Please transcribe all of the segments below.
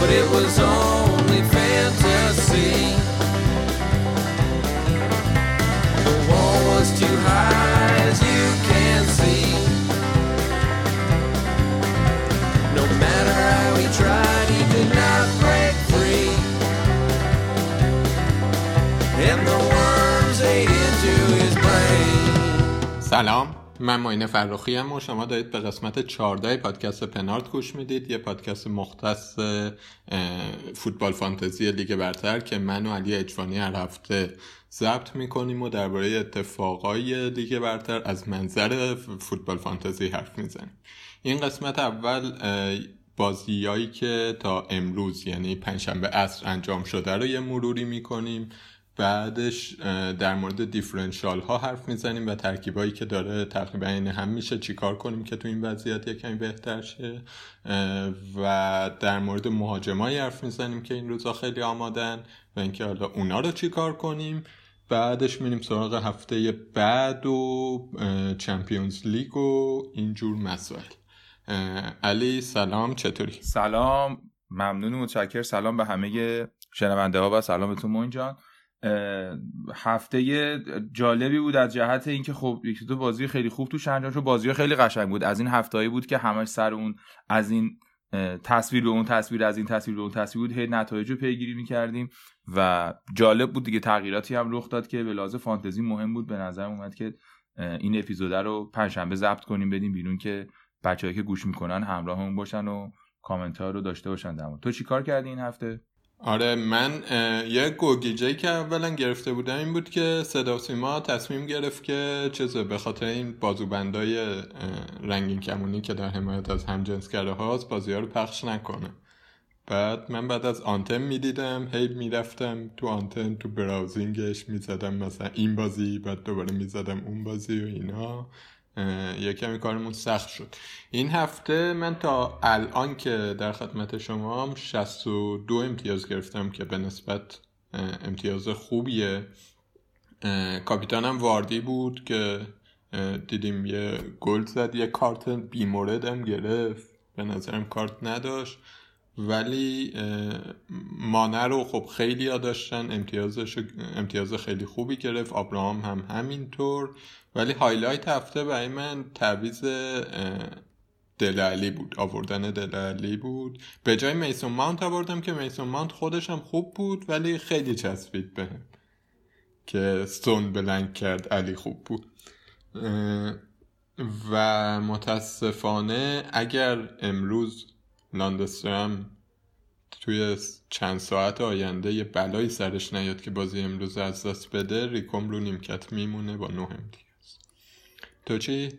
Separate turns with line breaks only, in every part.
but it was only fantasy. The wall was too high, as you can see. No matter how he tried, he did not break free. And the worms ate into his brain.
سلام من معین فرخی هم و شما دارید به قسمت 14 پادکست پنارت گوش می‌دید. یه پادکست مختص فوتبال فانتزی لیگ برتر که من و علی اجوانی هر هفته ضبط می‌کنیم و درباره اتفاقای لیگ برتر از منظر فوتبال فانتزی حرف می‌زنیم. این قسمت اول بازیایی که تا امروز یعنی پنجشنبه عصر انجام شده رو یه مروری می‌کنیم. بعدش در مورد دیفرنشال ها حرف می‌زنیم و ترکیبایی که داره تقریبا این هم میشه. چیکار کنیم که تو این وضعیت یه کمی بهتر شه؟ و در مورد مهاجمایی حرف می‌زنیم که این روزا خیلی آمادن و اینکه حالا اونا رو چیکار کنیم. بعدش میریم سراغ هفته بعد و چمپیونز لیگ و اینجور مسائل. علی سلام چطوری؟
سلام ممنون و متشکر سلام به همه شنونده ها و سلام به تو موین جان. اه، هفته جالبی بود از جهت اینکه خب یکی دو بازی خیلی خوب توش انجام شد. بازی خیلی قشنگ بود. از این هفتهایی بود که همش سر اون از این تصویر به اون تصویر از این تصویر به اون تصویر بود هی نتایج رو پیگیری می‌کردیم و جالب بود دیگه. تغییراتی هم رخ داد که به لحاظ فانتزی مهم بود. به نظر اومد که این اپیزوده رو پنجشنبه ضبط کنیم بدیم بیرون که بچه‌ای که گوش می‌کنن همراهمون باشن و کامنت ها رو داشته باشن در. تو چی کار کردی این هفته؟
آره من یه گوگیجه که اولا گرفته بودم این بود که صدا سیما تصمیم گرفت که چیزه به خاطر این بازوبندای رنگین کمونی که در حمایت از همجنسگره هاست بازی ها رو پخش نکنه. بعد من بعد از آنتن می‌دیدم هی می‌رفتم تو آنتن تو براوزینگش می‌زدم مثلا این بازی بعد دوباره می‌زدم اون بازی و اینا. یه کمی کارمون سخت شد. این هفته من تا الان که در خدمت شما هم 62 امتیاز گرفتم که به نسبت امتیاز خوبیه. کاپیتانم واردی بود که دیدیم یه گل زد یه کارت بیمورد هم گرفت. به نظرم کارت نداشت. ولی مانه رو خب خیلی ها داشتن امتیازش امتیاز خیلی خوبی گرفت آبراهام هم همینطور. ولی highlight هفته برای من تعویض اه، دلالی بود آوردن دلالی بود. به جای میسون ماونت آوردم که میسون ماونت خودش هم خوب بود ولی خیلی چسبید بهم که ستون بلنگ کرد علی خوب بود. و متاسفانه اگر امروز لاندسترم توی چند ساعت آینده یه بلایی سرش نیاد که بازی امروز از دست بده ریکوم رو نیمکت میمونه با نه امتیاز. تو چی؟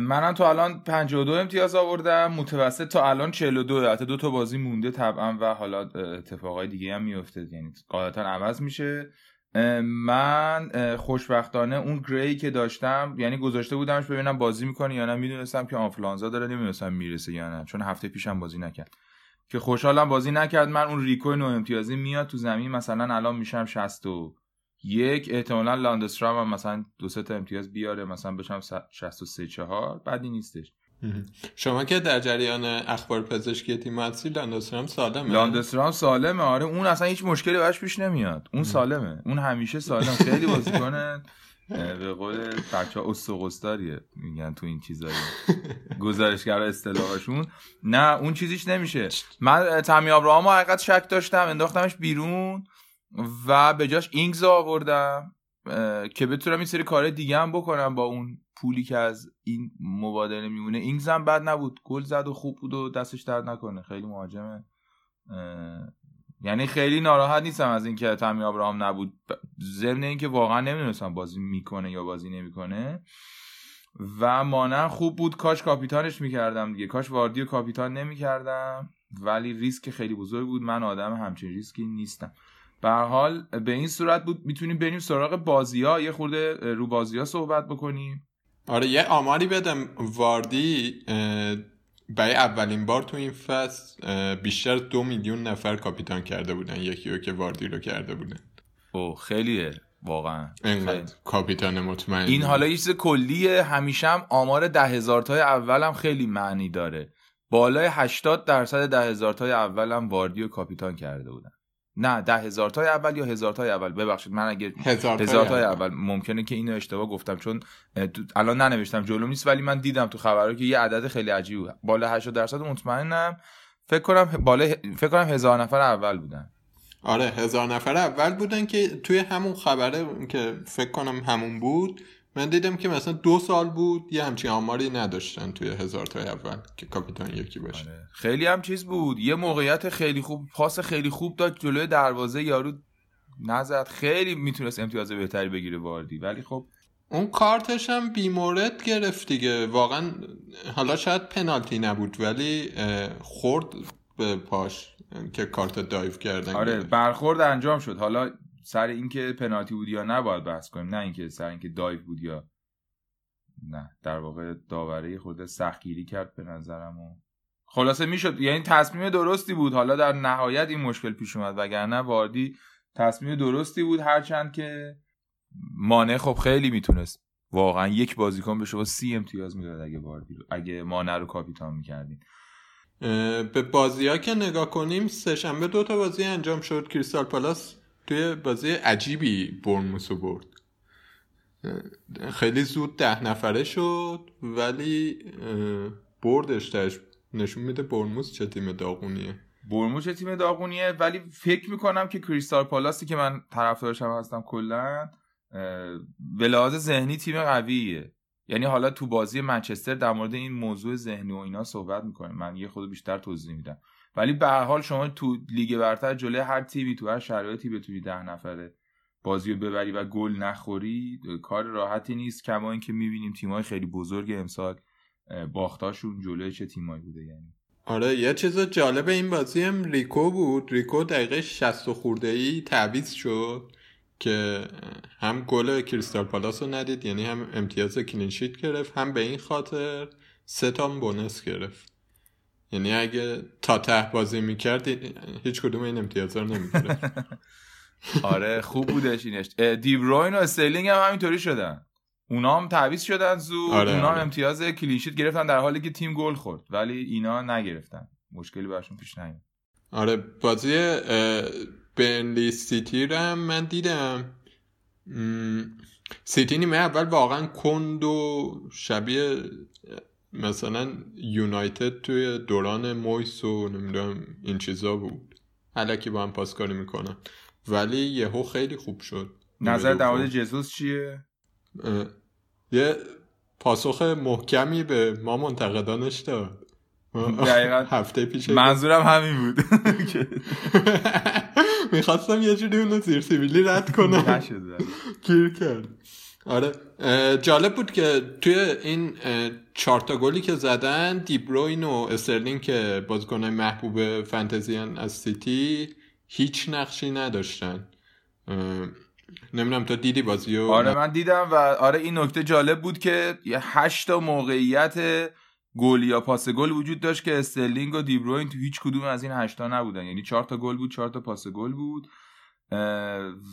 منم تا الان 52 امتیاز آوردم. متوسط تا الان 42 البته دو تا بازی مونده طبعا و حالا اتفاقای دیگه هم میفته یعنی قاعدتا عوض میشه. من خوشبختانه اون گری که داشتم یعنی گذاشته بودمش ببینم بازی می‌کنه یا نه. می‌دونستم که آنفلانزا داره نمی‌دونستم می‌رسه یا نه. چون هفته پیشم بازی نکرد. که خوشحالم بازی نکرد. من اون ریکو نو امتیازی میاد تو زمین. مثلا الان میشم 61 احتمالا لاندسترام هم مثلا دو سه تا امتیاز بیاره. مثلا بشم 63 4 بعدی نیستش.
شما که در جریان اخبار پزشکی تیم هستی لاندسترام سالمه.
لاندسترام سالمه. آره اون اصلا هیچ مشکلی براش پیش نمیاد. اون سالمه. اون همیشه سالم. خیلی بازیکن به قول بچه استقستاریه میگن تو این چیزایی. گزارشگر اصطلاحشون. نه اون چیزیش نمیشه. من اه، تامی ابراهام حقیقت شک داشتم انداختمش بیرون و به جاش اینگز آوردم. که بتونم این سری کار دیگه هم بکنم با اون پولی که از این مبادله میمونه. اینگز هم بد نبود. گل زد و خوب بود و دستش درد نکنه. خیلی مهاجمه. یعنی خیلی ناراحت نیستم از اینکه تامی ابراهام نبود. ضمن اینکه واقعا نمی‌دونستم بازی می‌کنه یا بازی نمی‌کنه. و مانع خوب بود. کاش کاپیتانش می‌کردم دیگه. کاش واردی و کاپیتان نمی‌کردم. ولی ریسک خیلی بزرگ بود. من آدم همچین ریسکی نیستم. به هر حال به این صورت بود می‌تونیم بریم سراغ بازی ها یه خورده رو بازی ها صحبت بکنیم.
آره یه آماری بدم. واردی برای اولین بار تو این فصل بیشتر دو میلیون نفر کاپیتان کرده بودن. یکی رو که واردی رو کرده بودن.
او خیلیه واقعا.
کاپیتان مطمئن
این حالا یه چیز کلیه. همیشه هم آمار ده هزار تای اولم خیلی معنی داره. بالای 80 درصد ده هزار تای اول هم واردی و کاپیتان کرده بودن. نه ده هزار تای اول یا هزار تای اول؟ ببخشید من اگه
هزار
هزار
تای اول.
اول. ممکنه که اینو اشتباه گفتم چون الان ننوشتم جلو نیست ولی من دیدم تو خبرها که یه عدد خیلی عجیبی بود بالا 80 درصد مطمئنم. فکر کنم بالا فکر کنم هزار نفر اول بودن.
آره هزار نفر اول بودن که توی همون خبره که فکر کنم همون بود من دیدم که مثلا دو سال بود یه همچین آماری نداشتن توی هزار تا اول که کاپیتان یکی باشه.
آره. خیلی هم چیز بود. یه موقعیت خیلی خوب پاس خیلی خوب داد جلوی دروازه یارو نزد. خیلی می‌تونست امتیاز بهتری بگیره واردی. ولی خب
اون کارتش هم بیمورد گرفت دیگه. واقعا حالا شاید پنالتی نبود ولی خورد به پاش که کارت دایو کردن.
آره
گرفت.
برخورد انجام شد. حالا سر اینکه پنالتی بود یا نباید بحث کنیم نه اینکه سر اینکه دایو بود یا نه. در واقع داوره خود سختگیری کرد به نظرم و خلاصه می‌شد. یعنی تصمیم درستی بود. حالا در نهایت این مشکل پیش اومد. وگرنه واردی تصمیم درستی بود هرچند که مانع خب خیلی می‌تونست. واقعا یک بازیکن به شما سی امتیاز می‌داد اگه واردی رو اگه مانع رو کاپیتان می‌کردین.
به بازی ها که نگاه کنیم سهشنبه دو تا بازی انجام شد. کریستال پالاس توی بازی عجیبی برنموسو برد. خیلی زود ده نفره شد ولی بردش تش نشون میده برنموس چه تیم داغونیه.
برموش چه تیم داغونیه؟ ولی فکر می‌کنم که کریستال پالاسی که من طرفدارش هم هستم کلا به لحاظ ذهنی تیم قویه. یعنی حالا تو بازی منچستر در مورد این موضوع ذهنی و اینا صحبت می‌کنیم. من یه خود بیشتر توضیح میدم. ولی به هر حال شما تو لیگ برتر جلوی هر تیمی تو هر شرایطی بتونی ده نفره بازی رو ببری و گل نخوری کار راحتی نیست کما اینکه می‌بینیم تیمای خیلی بزرگ امسال باختاشون جلوی چه تیمایی بوده یعنی؟
آره یه چیز جالب این بازی هم ریکو بود. ریکو دقیقه 60 خورده ای تعویض شد که هم گل کریستال پالاس رو ندید یعنی هم امتیاز clean sheet گرفت هم به این خاطر سه تا bonus گرفت. یعنی اگه تا ته بازی می‌کرد هیچ کدوم این امتیاز رو نمی‌گرفت.
آره خوب بودش اینش. دیبروین و استرلینگ هم همینطوری شدن. اونا هم تعویض شدن زود.
آره،
اونا هم
آره.
امتیاز clean sheet گرفتن در حالی که تیم گل خورد. ولی اینا نگرفتن. مشکلی براشون پیش نیومد.
آره بازی برنلی سیتی رو هم من دیدم. م، سیتی نیمه اول واقعا کند و شبیه مثلا یونایتد توی دوران مویس و نمی‌دونم این چیزا بود. الکی با هم پاسکاری می‌کنن. ولی یهو خیلی خوب شد.
نظر در. مورد جزوس چیه؟
یه پاسخ محکمی به ما منتقدانش داد.
دقیقاً.
هفته پیش
منظورم همین بود.
می‌خواستم یه جوری اونو زیر سیبیلی رد کنم.
نشد.
گیر کرد. آره. جالب بود که توی این اه، چهار تا گلی که زدن دیبروین و استرلینگ که بازیکنهای محبوب فانتزیان از سیتی هیچ نقشی نداشتن. نمی‌دونم تو دیدی بازی و
آره من دیدم و آره این نکته جالب بود که یه هشت تا موقعیت گل یا پاس گل وجود داشت که استرلینگ و دیبروین تو هیچ کدوم از این هشتا نبودن. یعنی چهار تا گل بود چهار تا پاس گل بود.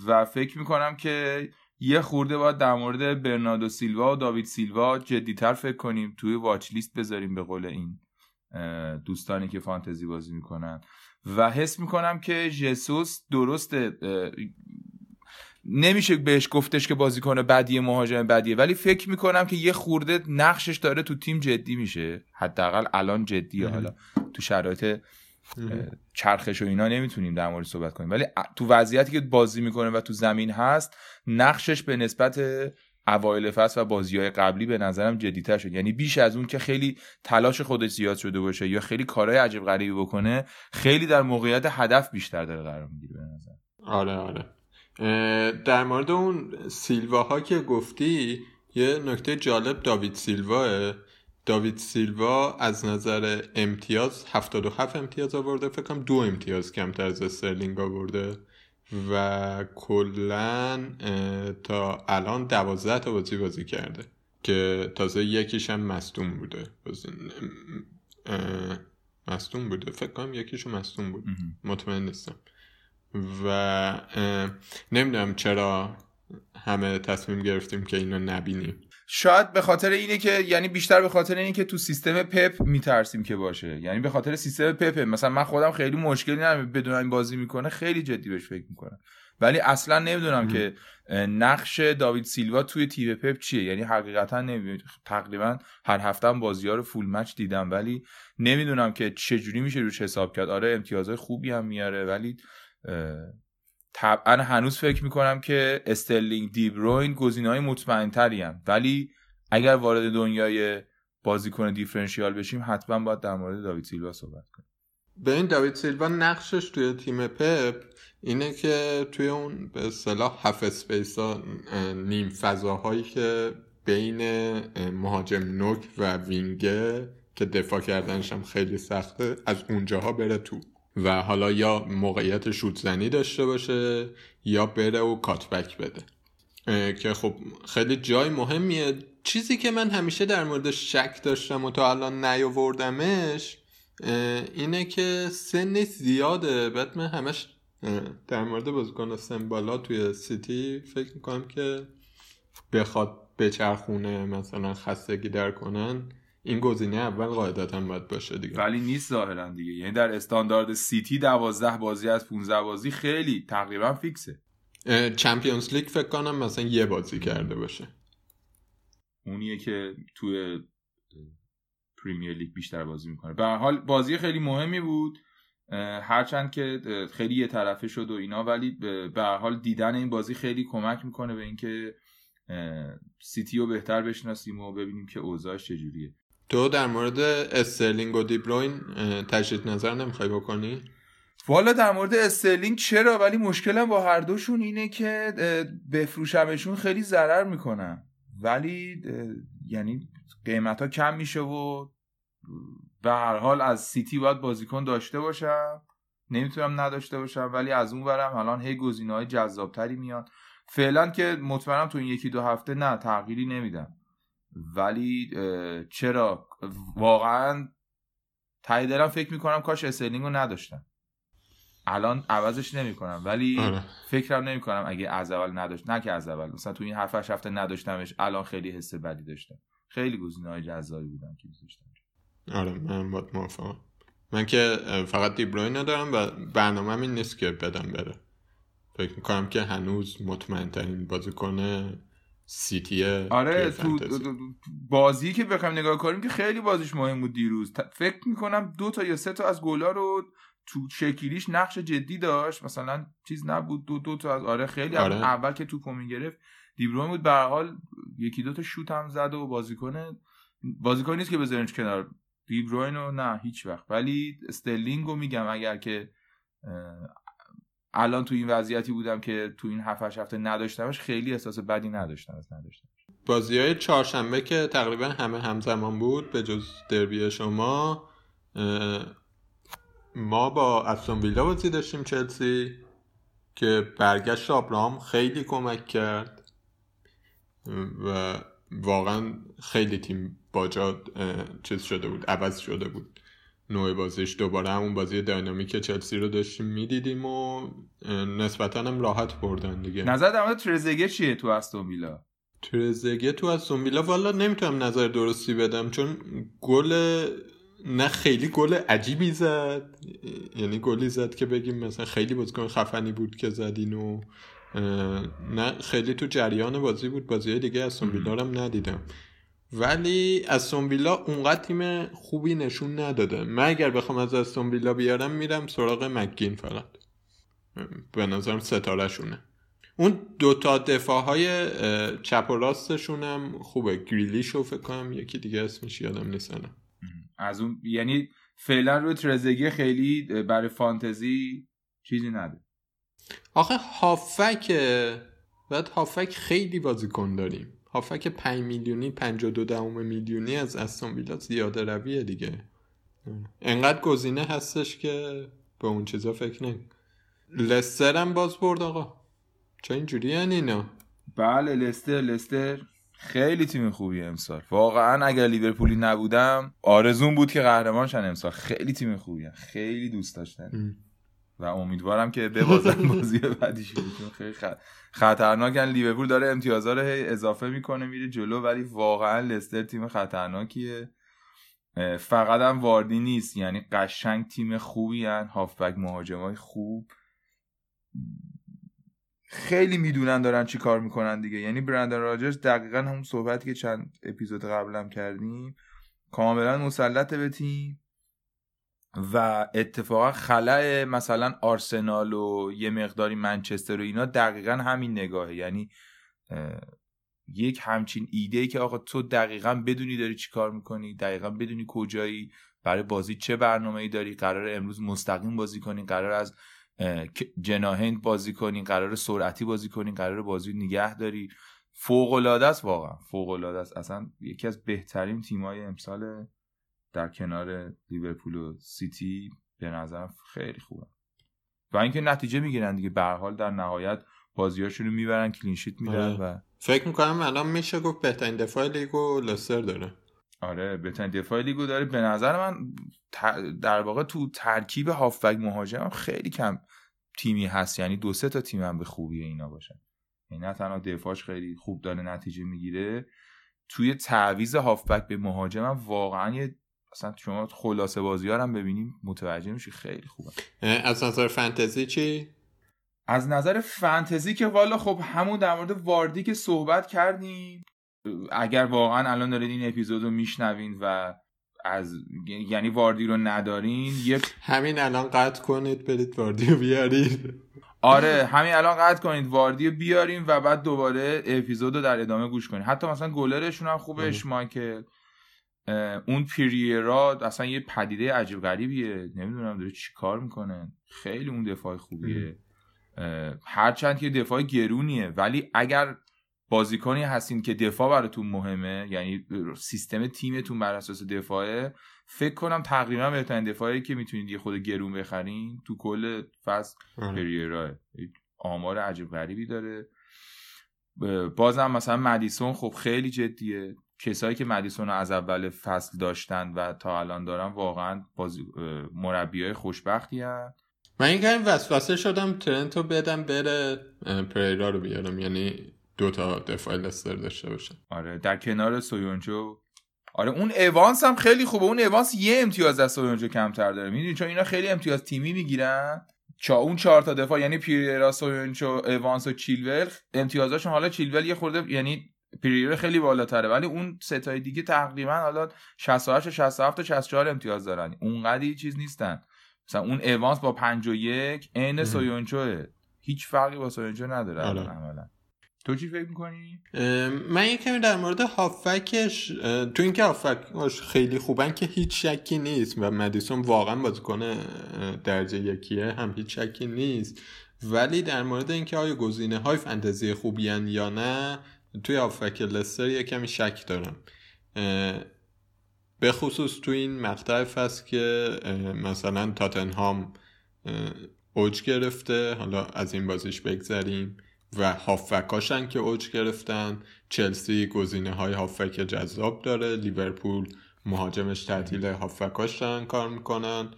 و فکر می‌کنم که یه خورده باید در مورد برناردو سیلوا و داوید سیلوا جدیتر فکر کنیم توی watchlist بذاریم به قول این دوستانی که فانتزی بازی می‌کنن. و حس می‌کنم که جسوس درسته اه، نمیشه بهش گفتش که بازیکن بدیه مهاجم بدیه ولی فکر می‌کنم که یه خورده نقشش داره تو تیم جدی میشه. حداقل الان جدیه حالا تو شرایط چرخش و اینا نمی‌تونیم در مورد صحبت کنیم. ولی تو وضعیتی که بازی می‌کنه و تو زمین هست نقشش به نسبت اوایل فصل و بازی های قبلی به نظرم جدیتر شد. یعنی بیش از اون که خیلی تلاش خودش زیاد شده باشه یا خیلی کارهای عجیب غریبی بکنه خیلی در موقعیت هدف بیشتر داره قرار می‌گیره به نظر.
آره آره. در مورد اون سیلواها که گفتی یه نکته جالب داوید سیلواه داوید سیلوا از نظر امتیاز 77 امتیاز آورده. فکر کنم دو امتیاز کمتر از استرلینگ آورده. و کلا تا الان دوازده تا بازی بازی کرده که تازه یکیش هم مصدوم بوده. بازی مصدوم بوده. فکر کنم یکیشو مصدوم بود. مطمئن نیستم. و نمی‌دونم چرا همه تصمیم گرفتیم که اینو نبینیم.
شاید به خاطر اینه که یعنی بیشتر به خاطر اینه که تو سیستم پپ میترسیم که باشه. یعنی به خاطر سیستم پپ مثلا من خودم خیلی مشکلی ندارم بدون این بازی می‌کنه خیلی جدی بهش فکر می‌کنم. ولی اصلا نمی‌دونم که نقش داوید سیلوا توی تیم پپ چیه. یعنی حقیقتا تقریبا هر هفته هم بازی ها رو full match دیدم ولی نمی‌دونم که چجوری میشه روش حساب کرد. آره امتیازهای خوبی هم میاره ولی طبعا هنوز فکر می‌کنم که استرلینگ دیبروین گزینه های مطمئن هم. ولی اگر وارد دنیای بازیکن differential بشیم حتما باید در مورد داوید سیلوا صحبت کنیم
به این داوید سیلوا نقشش توی تیم پپ اینه که توی اون به اصطلاح هف اسپیس ها نیم فضاهایی که بین مهاجم نوک و وینگه که دفاع کردنش هم خیلی سخته از اونجاها بره تو و حالا یا موقعیت شوت زنی داشته باشه یا بره و کاتبک بده. که خب خیلی جای مهمیه. چیزی که من همیشه در مورد شک داشتم و تا الان نیاوردمش اینه که سنش زیاده. بعد من همش در مورد بازیکن سمبالا توی سیتی فکر می‌کنم که بخواد بچرخونه مثلا خستگی در کنن. این گزینه اول قاعدتا باید باشه دیگه.
ولی نیست ظاهرا دیگه. یعنی در استاندارد سیتی دوازده بازی از 15 بازی خیلی تقریبا فیکسه.
چمپیونز لیگ فکر کنم مثلا یه بازی کرده باشه.
اونیه که توی پریمیر لیگ بیشتر بازی می‌کنه. به حال بازی خیلی مهمی بود. هرچند که خیلی یه طرفه شد و اینا ولی به حال دیدن این بازی خیلی کمک می‌کنه به اینکه سیتی رو بهتر بشناسیم و ببینیم که اوضاعش چجوریه.
تو در مورد استرلینگ و دیبروین تجدید نظر نمی‌خوای بکنی؟
والا در مورد استرلینگ چرا؟ ولی مشکلم با هر دوشون اینه که بفروشمشون خیلی ضرر می‌کنن. ولی یعنی قیمت ها کم میشه و به هر حال از سیتی باید بازیکن داشته باشم. نمی‌تونم نداشته باشم ولی از اون ورم الان هی گزینه های جذابتری میان. فعلا که مطمئنم تو این یکی دو هفته نه تغییری نمیدم. ولی چرا؟ واقعا ته دلم فکر می‌کنم کاش استرلینگ رو نداشتم. الان عوضش نمی‌کنم ولی آره. فکرم نمی‌کنم اگه از اول نداشت نه که از اول مثلا تو این هفت هفته نداشتمش الان خیلی حس بدی داشتم. خیلی گزینه های جذابی بودن که داشتم
آره من باید موافقم. من که فقط دیبروین ندارم و برنامه این نیست که بدم بره. فکر می‌کنم که هنوز مطمئن ترین بازیکن سیتی
آره تو بازی که بخوایم نگاه کنیم که خیلی بازیش مهم بود دیروز. فکر می‌کنم دو تا یا سه تا از گلا رو تو شکلیش نقش جدی داشت. مثلا چیز نبود دو دو تا از آره خیلی آره. اول که تو می گرفت دیبروین بود. به حال یکی دو تا شوت هم زد و بازیکن بازیکن نیست که بذارنش کنار. دیبروین رو نه هیچ وقت. ولی استرلینگ رو میگم اگر که الان تو این وضعیتی بودم که تو این هفت هفته نداشتمش خیلی احساس بدی نداشتم از نداشتم
بازی های چهارشنبه که تقریبا همه همزمان بود به جز دربی شما ما با استون ویلا بازی داشتیم چلسی که برگشت آبراهام خیلی کمک کرد. و واقعا خیلی تیم باجا چیز شده بود عوض شده بود. نوع بازیش. دوباره همون بازی داینامیک چلسی رو داشتیم می‌دیدیم و نسبتا هم راحت بردن دیگه.
نظر در مورد ترزگه چیه تو استون ویلا؟
ترزگه تو استون ویلا والا نمی‌تونم نظر درستی بدم چون گل نه خیلی گل عجیبی زد. یعنی گلی زد که بگیم مثلا خیلی بازیکن خفنی بود که زدین و نه خیلی تو جریان بازی بود. بازی دیگه از ویلا هم ندیدم. ولی از ویلا اونقدر تیم خوبی نشون نداده. من اگر بخوام از استون ویلا بیارم میرم سراغ مکین فقط. به نظرم ستاره شونه اون دوتا دفاع های چپ و راستشون هم خوبه گریلیشو فکر کنم یکی دیگه اسمش یادم نیست
از اون یعنی فعلا روی ترزگی خیلی برای فانتزی چیزی نده.
آخه هافک بعد هافک خیلی بازیکن داریم. هافک 5 میلیونی 52 دهم میلیونی از استون ویلا زیاده رویه دیگه. انقدر گزینه هستش که به اون چیزا فکر نمی لستر هم باز برد آقا. چه اینجوری اینا؟
بله لستر لستر. خیلی تیم خوبی امسال. واقعا اگر لیورپولی نبودم آرزون بود که قهرمان شن امسال. خیلی تیم خوبی خیلی دوست داشتن. و امیدوارم که ببازن بازی بعدی شروع چون خیلی خطرناکن لیورپول داره امتیازها رو هی اضافه می‌کنه میره جلو ولی واقعا لستر تیم خطرناکیه. فقط هم واردی نیست. یعنی قشنگ تیم خوبی هن. هافبک مهاجمای خوب. خیلی می‌دونن دارن چی کار می‌کنن دیگه. یعنی برندن راجرز دقیقا همون صحبتی که چند اپیزود قبلم کردیم. کاملا مسلط به تیم. و اتفاقا خلع مثلا آرسنال و یه مقداری منچستر و اینا دقیقا همین نگاهه. یعنی یک همچین ایده ای که آقا تو دقیقا بدونی داری چی کار می‌کنی دقیقا بدونی کجایی برای بازی چه برنامه ای داری قرار امروز مستقیم بازی کنی قرار از جناحین بازی کنی قراره سرعتی بازی کنی قراره بازی نگه داری. فوق العاده است واقعا فوق العاده است. اصلا یکی از بهترین تیمای امسال در کنار لیورپول و سیتی به نظرم خیلی خوبه. و اینکه نتیجه می‌گیرن دیگه به هر حال در نهایت بازیاشونو می‌برن clean sheet میدن
آره.
و
فکر می‌کنم الان میشه گفت بهترین دفاع لیگو لستر داره.
آره بهترین دفاع لیگو داره. به نظر من در واقع تو ترکیب هافبک مهاجم خیلی کم تیمی هست. یعنی دو سه تا تیم هم به خوبی اینا باشن. یعنی نه تنها دفاعش خیلی خوب داره نتیجه می‌گیره توی تعویز هافبک به مهاجم هم واقعا یه اصلا شما خلاصه بازی ها هم ببینیم متوجه میشی؟ خیلی خوبه.
از نظر فنتزی چی؟
از نظر فنتزی که والا خب همون در مورد واردی که صحبت کردیم اگر واقعا الان دارید این اپیزود رو میشنوین و از یعنی واردی رو ندارین یه
همین الان قطع کنید برید واردیو بیارید
آره همین الان قطع کنید واردی رو بیاریم و بعد دوباره اپیزود رو در ادامه گوش کنید. حتی مثلا گلرشون هم خوبه
آره.
اون پیریرا اصلا یه پدیده عجیب غریبیه. نمی‌دونم داره چی کار می‌کنه. خیلی اون دفاع خوبیه. هرچند که دفاع گرونیه ولی اگر بازیکنی هستین که دفاع براتون مهمه یعنی سیستم تیمتون بر اساس دفاعه فکر کنم تقریبا بهترین دفاعی که می‌تونید یه خود گرون بخرین تو کل فصل
آره.
پریراه. آمار عجیب غریبی داره. بازم مثلا مدیسون خب خیلی جدیه. کسایی که مدیسون رو از اول فصل داشتن و تا الان دارن واقعا بازی مربی های خوشبختی هن.
من این کمی وسوسه شدم ترنتو بدم بره پریرا رو بیارم. یعنی دو تا دفاع لستر داشته باشم.
آره در کنار سویونچو آره اون اوانس هم خیلی خوبه. اون اوانس یه امتیاز از سویونچو کمتر داره. می‌دونی چون اینا خیلی امتیاز تیمی می‌گیرن. چا اون چهار تا دفاع یعنی پیریرا سویونچو اوانس و چیلول امتیازاشون حالا چیلول یه خورده یعنی پیریرا خیلی بالاتره ولی اون ستای دیگه تقریبا حالا 68 و 67 و 64 امتیاز دارن اونقدی چیز نیستن مثلا اون اوانس با 51 عین. سویونچوه هیچ فرقی با سویونچو نداره
آره.
عملا تو چی فکر می‌کنی؟
من یه کمی در مورد هافکش تو اینکه هافکش خیلی خوبن که هیچ شکی نیست و مدیسون واقعا بازیکن درجه یکیه هم هیچ شکی نیست ولی در مورد اینکه آیا گزینه های فانتزی خوبیان یا نه توی هافک لستر یه کمی شک دارم. به خصوص تو این مقطع فصل که مثلا تاتنهام اوج گرفته حالا از این بازیش بگذریم و هافکاشن که اوج گرفتن چلسی گزینه های هافک جذاب داره لیورپول مهاجمش تعطیل هافکاش دارن کار می‌کنن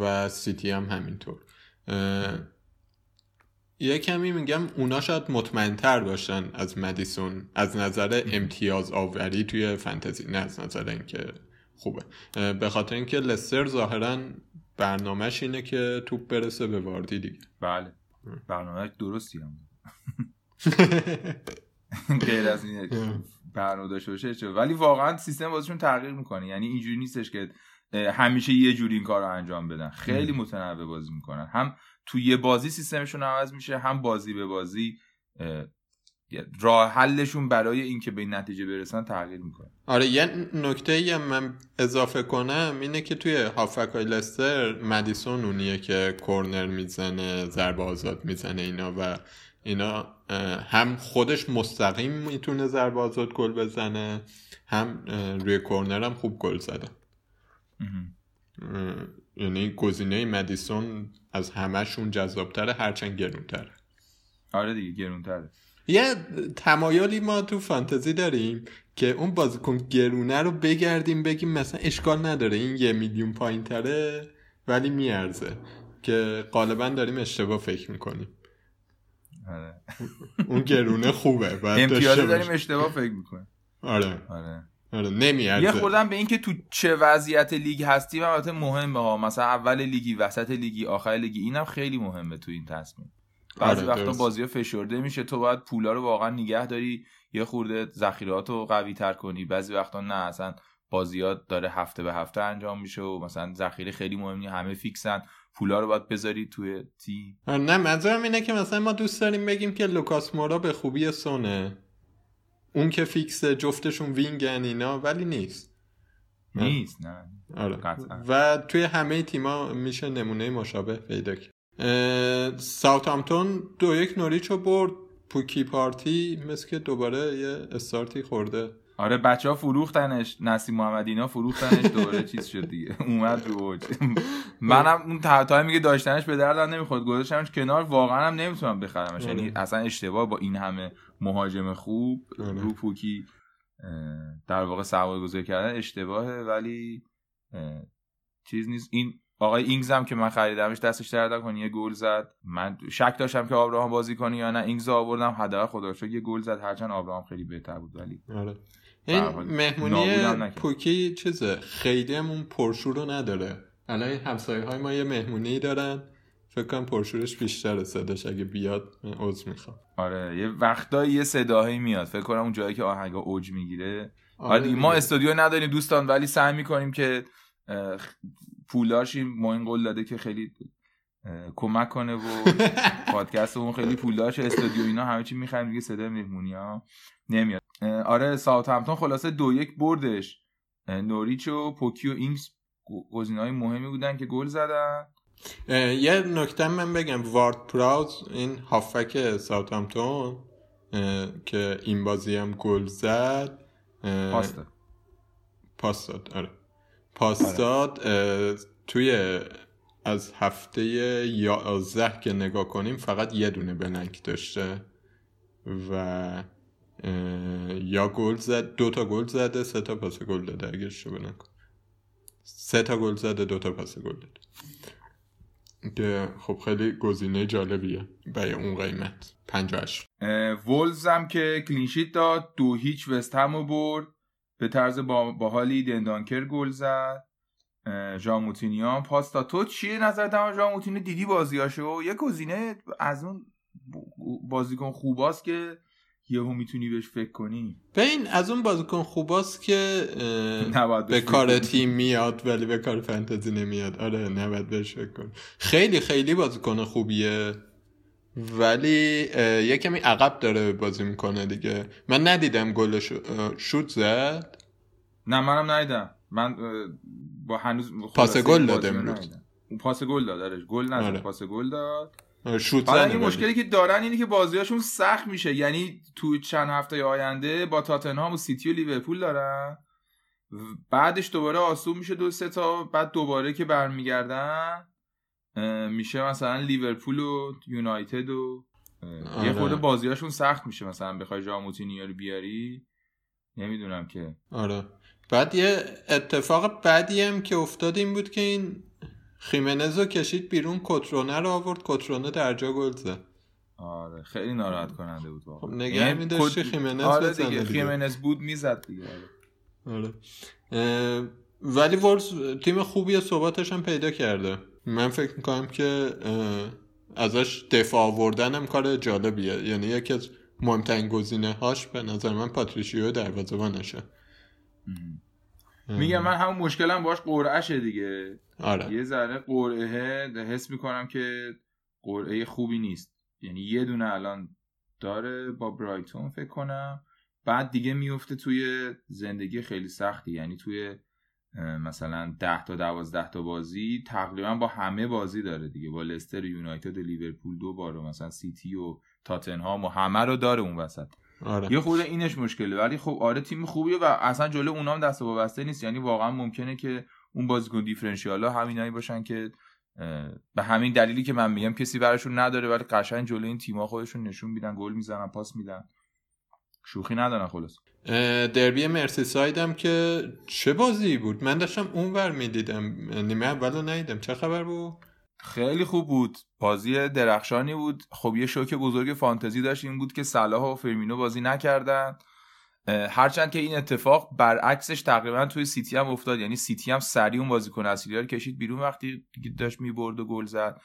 و سیتی هم همینطور. یه کمی میگم اونا شاید مطمئنتر باشن از مدیسون از نظر امتیاز آوری توی فانتزی. نه از نظر اینکه خوبه. به خاطر اینکه لستر ظاهرا برنامهش اینه که توپ برسه به واردی دیگه.
بله. برنامه درستی هم غیر از این برنامه داشته باشه ولی واقعا سیستم بازیشون تغییر می‌کنه. یعنی اینجوری نیستش که همیشه یه جوری این کار رو انجام بدن. خیلی متنوع بازی می‌کنن. هم تو یه بازی سیستمشون عوض میشه هم بازی به بازی اه، راه حلشون برای اینکه به این نتیجه برسن تغییر می‌کنه.
آره یه نکته ای من اضافه کنم اینه که توی هافک های لستر مدیسون اونیه که کورنر می‌زنه ضربه آزاد می‌زنه اینا و اینا هم خودش مستقیم می‌تونه ضربه آزاد گل بزنه هم روی کورنر هم خوب گل زده. یعنی گزینه مدیسون از همهشون جذابتره هرچند گرونتره.
آره دیگه گرونتره.
یه تمایلی ما تو فانتزی داریم که اون بازیکن گرونه رو بگردیم بگیم مثلا اشکال نداره این یه میلیون پایین تره ولی میارزه که غالبا داریم اشتباه فکر می‌کنیم.
آره.
اون گرونه خوبه
امتیازی داریم. اشتباه فکر می‌کنیم.
آره.
آره.
آره
یه
نمیارزه
خوردم به اینکه تو چه وضعیت لیگ هستی و البته مهمه ها. مثلا اول لیگی وسط لیگی آخر لیگی اینم خیلی مهمه تو این تصمیم. بعضی
آره،
وقتا. بازی فشرده میشه. تو باید پولا رو واقعا نگه داری یه خورده ذخیرات رو قوی تر کنی. بعضی وقتا نه اصلا بازیات داره هفته به هفته انجام میشه و مثلا ذخیره خیلی مهمی همه فیکسن. پولا رو باید بذاری توی تیم.
آره، نه منظورم اینه که مثلا ما دوست داریم بگیم که لوکاس مورا به خوبی سونه. اون که فیکس جفتشون وینگن اینا ولی نیست.
نیست نه.
آره.
قطعا.
و توی همه تیما میشه نمونه مشابه پیدا کرد. اه، ساوثهامپتون دو یک نوریچ رو برد. پوکی پارتی مثل که دوباره یه استارتی خورده.
آره بچه ها فروختنش نسیم محمدی اینا فروختنش دوباره چیز شد دیگه. اومد رو اوج. منم اون تا تایمی که داشتنش به دردم نمی‌خورد گذاشتمش کنار واقعا هم نمی‌تونم بخرمش.
آره.
یعنی اصلا اشتباه با این همه مهاجم خوب
آره.
رو پوکی در واقع سوال گذاری کردن اشتباهه. ولی چیز نیست. این آقای اینگز هم که من خریدمش دستش درد کنی یه گل زد. من شک داشتم که آبراهام بازی کنی یا نه. اینگز آوردم حداقل خدا یه گل زد. هرچند آبراهام خیلی بهتر بود ولی.
آره. این مهمونی. پوکی چیزه خیلی همون پرشور رو نداره الان همسایه های ما یه مهمونی دارن فکر کنم پرشورش بیشتره صداش اگه بیاد من عضو می‌خوام
آره یه وقتایی یه صداهایی میاد فکر کنم اون جایی که آهنگا اوج می‌گیره
آره.
ما. استودیو نداریم دوستان ولی سعی می‌کنیم که اه، پولدارشیم ما این قول داده که خیلی کمک کنه و پادکستمون خیلی پولدار شه استودیو اینا همه چی می‌خوایم دیگه صدای مهمونی ها نمیاد. آره ساوثهمپتون خلاصه دو یک بردش. نوریچ و پوکی و اینگز گزینه های مهمی بودن که گل زدن.
یه نکته من بگم وارد پراوز این هافبک ساوثهامپتون اه، که این بازی هم گل زد.
پاس داد.
داد آره. پاس داد اه، توی از هفته یازده که نگاه کنیم فقط یه دونه بلنک داشته و یا گل زد دو تا گل زده سه تا پاس گل داده. اگه اشتباه نکنم. سه تا گل زده دو تا پاس گل داده. که خب خیلی گزینه جالبیه. برای اون قیمت. 58
اه، وولز هم که clean sheet داد دو هیچ وست هم برد. به طرز با باحالی دندونکر گل زد. اه، ژان موتینیو هم پاس داد تو چیه نظر در مورد ژان موتینیو دیدی بازیاشو؟ یه گزینه از اون بازیکن خوباست که یهو می‌تونی بهش فکر کنی.
ببین از اون بازیکن خوباست که به کار. تیم میاد ولی به کار فانتزی نمیاد. آره نباید بهش فکر کن خیلی خیلی بازیکن خوبیه. ولی یه کمی عقب داره بازی می‌کنه دیگه. من ندیدم گلش شوت زد.
نه منم ندیدم. من با هنوز
پاس گل داد امروز.
اون پاس گل داد آره گل نزد
آره.
پاس گل داد
اه، شوت
حالا
زد
این. مشکلی که دارن اینه که بازیاشون سخت میشه یعنی تو چند هفته آینده با تاتنهام و سیتی و لیورپول دارن بعدش دوباره آسون میشه دو سه تا بعد دوباره که برمیگردن میشه مثلا لیورپول و یونایتد و اه، یه
آره.
خورده بازیاشون سخت میشه مثلا بخوای جاموتینی رو بیاری نمی‌دونم که
آره بعد یه اتفاق بعدی هم که افتاد این بود که این خیمنز رو کشید بیرون کترونه رو آورد کترونه در جا گل زد.
آره خیلی ناراحت کننده بود
خب
واقعا
نگه
یعنی
می‌داشتی
کد-
خیمنز
آره دیگه
دیگه.
خیمنز بود می‌زد دیگه آره.
آره. اه، ولی ورز تیم خوبی و ثباتش هم پیدا کرده. من فکر می‌کنم که ازش دفاع آوردن هم کار جالبیه. یعنی یکی از مهمترین گزینه هاش به نظر من پاتریشیو دروازه‌بانشه.
میگم من همون مشکلم باش قرعشه دیگه.
آره.
یه ذره قرعه حس می‌کنم که قرعه خوبی نیست. یعنی یه دونه الان داره با برایتون فکر کنم. بعد دیگه میفته توی زندگی خیلی سختی. یعنی توی مثلا 10 تا 12 تا بازی تقریبا با همه بازی داره دیگه. با لستر یونایتد و لیورپول دو بار و مثلا سیتی و تاتنهام و همه رو داره اون وسط.
آره.
یه خورده اینش مشکله. ولی خب آره تیم خوبیه و اصلا جلو اونام هم دست وابسته نیست. یعنی واقعا ممکنه که اون بازیکن دیفرنشیال ها همینایی باشن که به همین دلیلی که من میگم کسی براشون نداره ولی قشنگ جلو این تیم‌ها خودشون نشون میدن گل می‌زنن پاس میدن. شوخی ندارن خلاص.
دربی مرسی سایدم که چه بازی بود؟ من داشتم اونور می‌دیدم. نیمه اول رو ندیدم. چه خبر بود؟
خیلی خوب بود. بازی درخشانی بود. خب یه شوک بزرگ فانتزی داشت این بود که صلاح و فرمینو بازی نکردن. هرچند که این اتفاق برعکسش تقریبا توی سیتی هم افتاد. یعنی سیتی هم سریع اون بازیکن اصلی رو کشید بیرون وقتی داشت می‌برد و گل زد.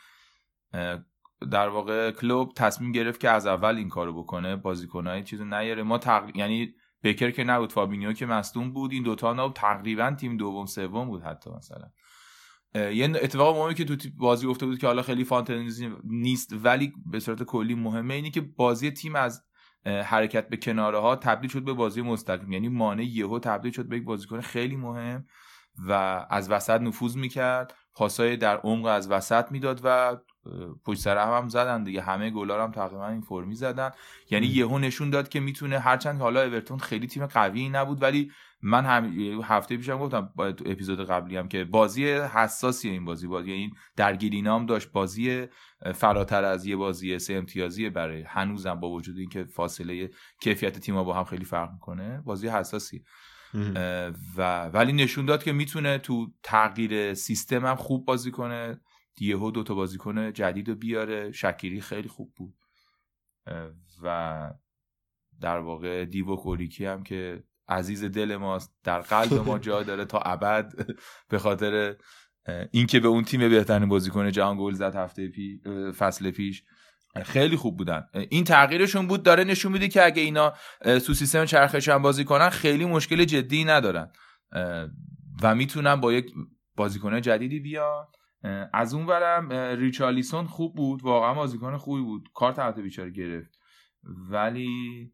در واقع کلوب تصمیم گرفت که از اول این کارو بکنه. بازیکنای چیزو نیاره. ما تق... یعنی بکر که نبود فابینیو که مصدوم بود. این دوتا نبود تقریبا تیم دوم سوم بود حتی مثلا. یه اتفاق مهمی که تو بازی افته بود که حالا خیلی فانتزی نیست ولی به صورت کلی مهمه اینی که بازی تیم از حرکت به کناره ها تبدیل شد به بازی مستقیم. یعنی مانع یهو تبدیل شد به یک بازیکن خیلی مهم و از وسط نفوذ می‌کرد. پاسای در عمق از وسط می‌داد و پشت سر هم, هم زدن دیگه. همه گلا هم تقریبا این فرمی زدن. یعنی یهو نشون داد که می‌تونه هرچند حالا اورتون خیلی تیم قوی نبود ولی من هم هفته پیشم گفتم با تو اپیزود قبلی هم که بازی حساسی این بازی بود. یعنی درگیری نام داشت. بازی فراتر از یه بازی سه امتیازی برای هنوزم با وجود اینکه فاصله کیفیت تیم‌ها با هم خیلی فرق می‌کنه. بازی حساسی. و ولی نشون داد که می‌تونه تو تغییر سیستم هم خوب بازی کنه. یهو دو تا بازیکن جدید رو بیاره. شکیری خیلی خوب بود. و در واقع دیوو کوریکی هم که عزیز دل ماست در قلب ما جا داره تا ابد. به خاطر اینکه به اون تیم بهترین بازیکن جهان گل زد هفته پی فصل پیش خیلی خوب بودن. این تغییرشون بود داره نشون میده که اگه اینا تو سیستم چرخش هم بازی کنن خیلی مشکل جدی ندارن. و می‌تونن با یک بازیکن جدیدی بیان. از اون برم ریچارلیسون خوب بود واقعا بازیکن خوبی بود. کار تحت بیچاره گرفت. ولی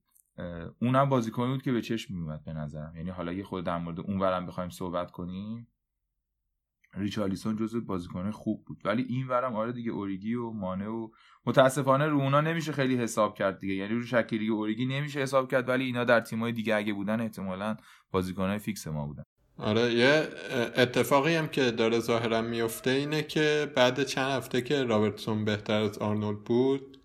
اونم بازیکنی بود که به چشم میومد به نظرم. یعنی حالا یه خود در مورد اون برم بخوایم صحبت کنیم ریچارلیسون جزو بازیکن خوب بود. ولی این ورم آره دیگه اوریگی و مانه و متاسفانه رو اونا نمیشه خیلی حساب کرد دیگه. یعنی رو شکیری و اوریگی نمیشه حساب کرد ولی اینا در تیمای دیگه اگه بودن احتمالا بازیکنهای فیکس ما بودن.
آره یه اتفاقی هم که داره ظاهرا میفته اینه که بعد چند هفته که رابرتسون بهتر از آرنولد بود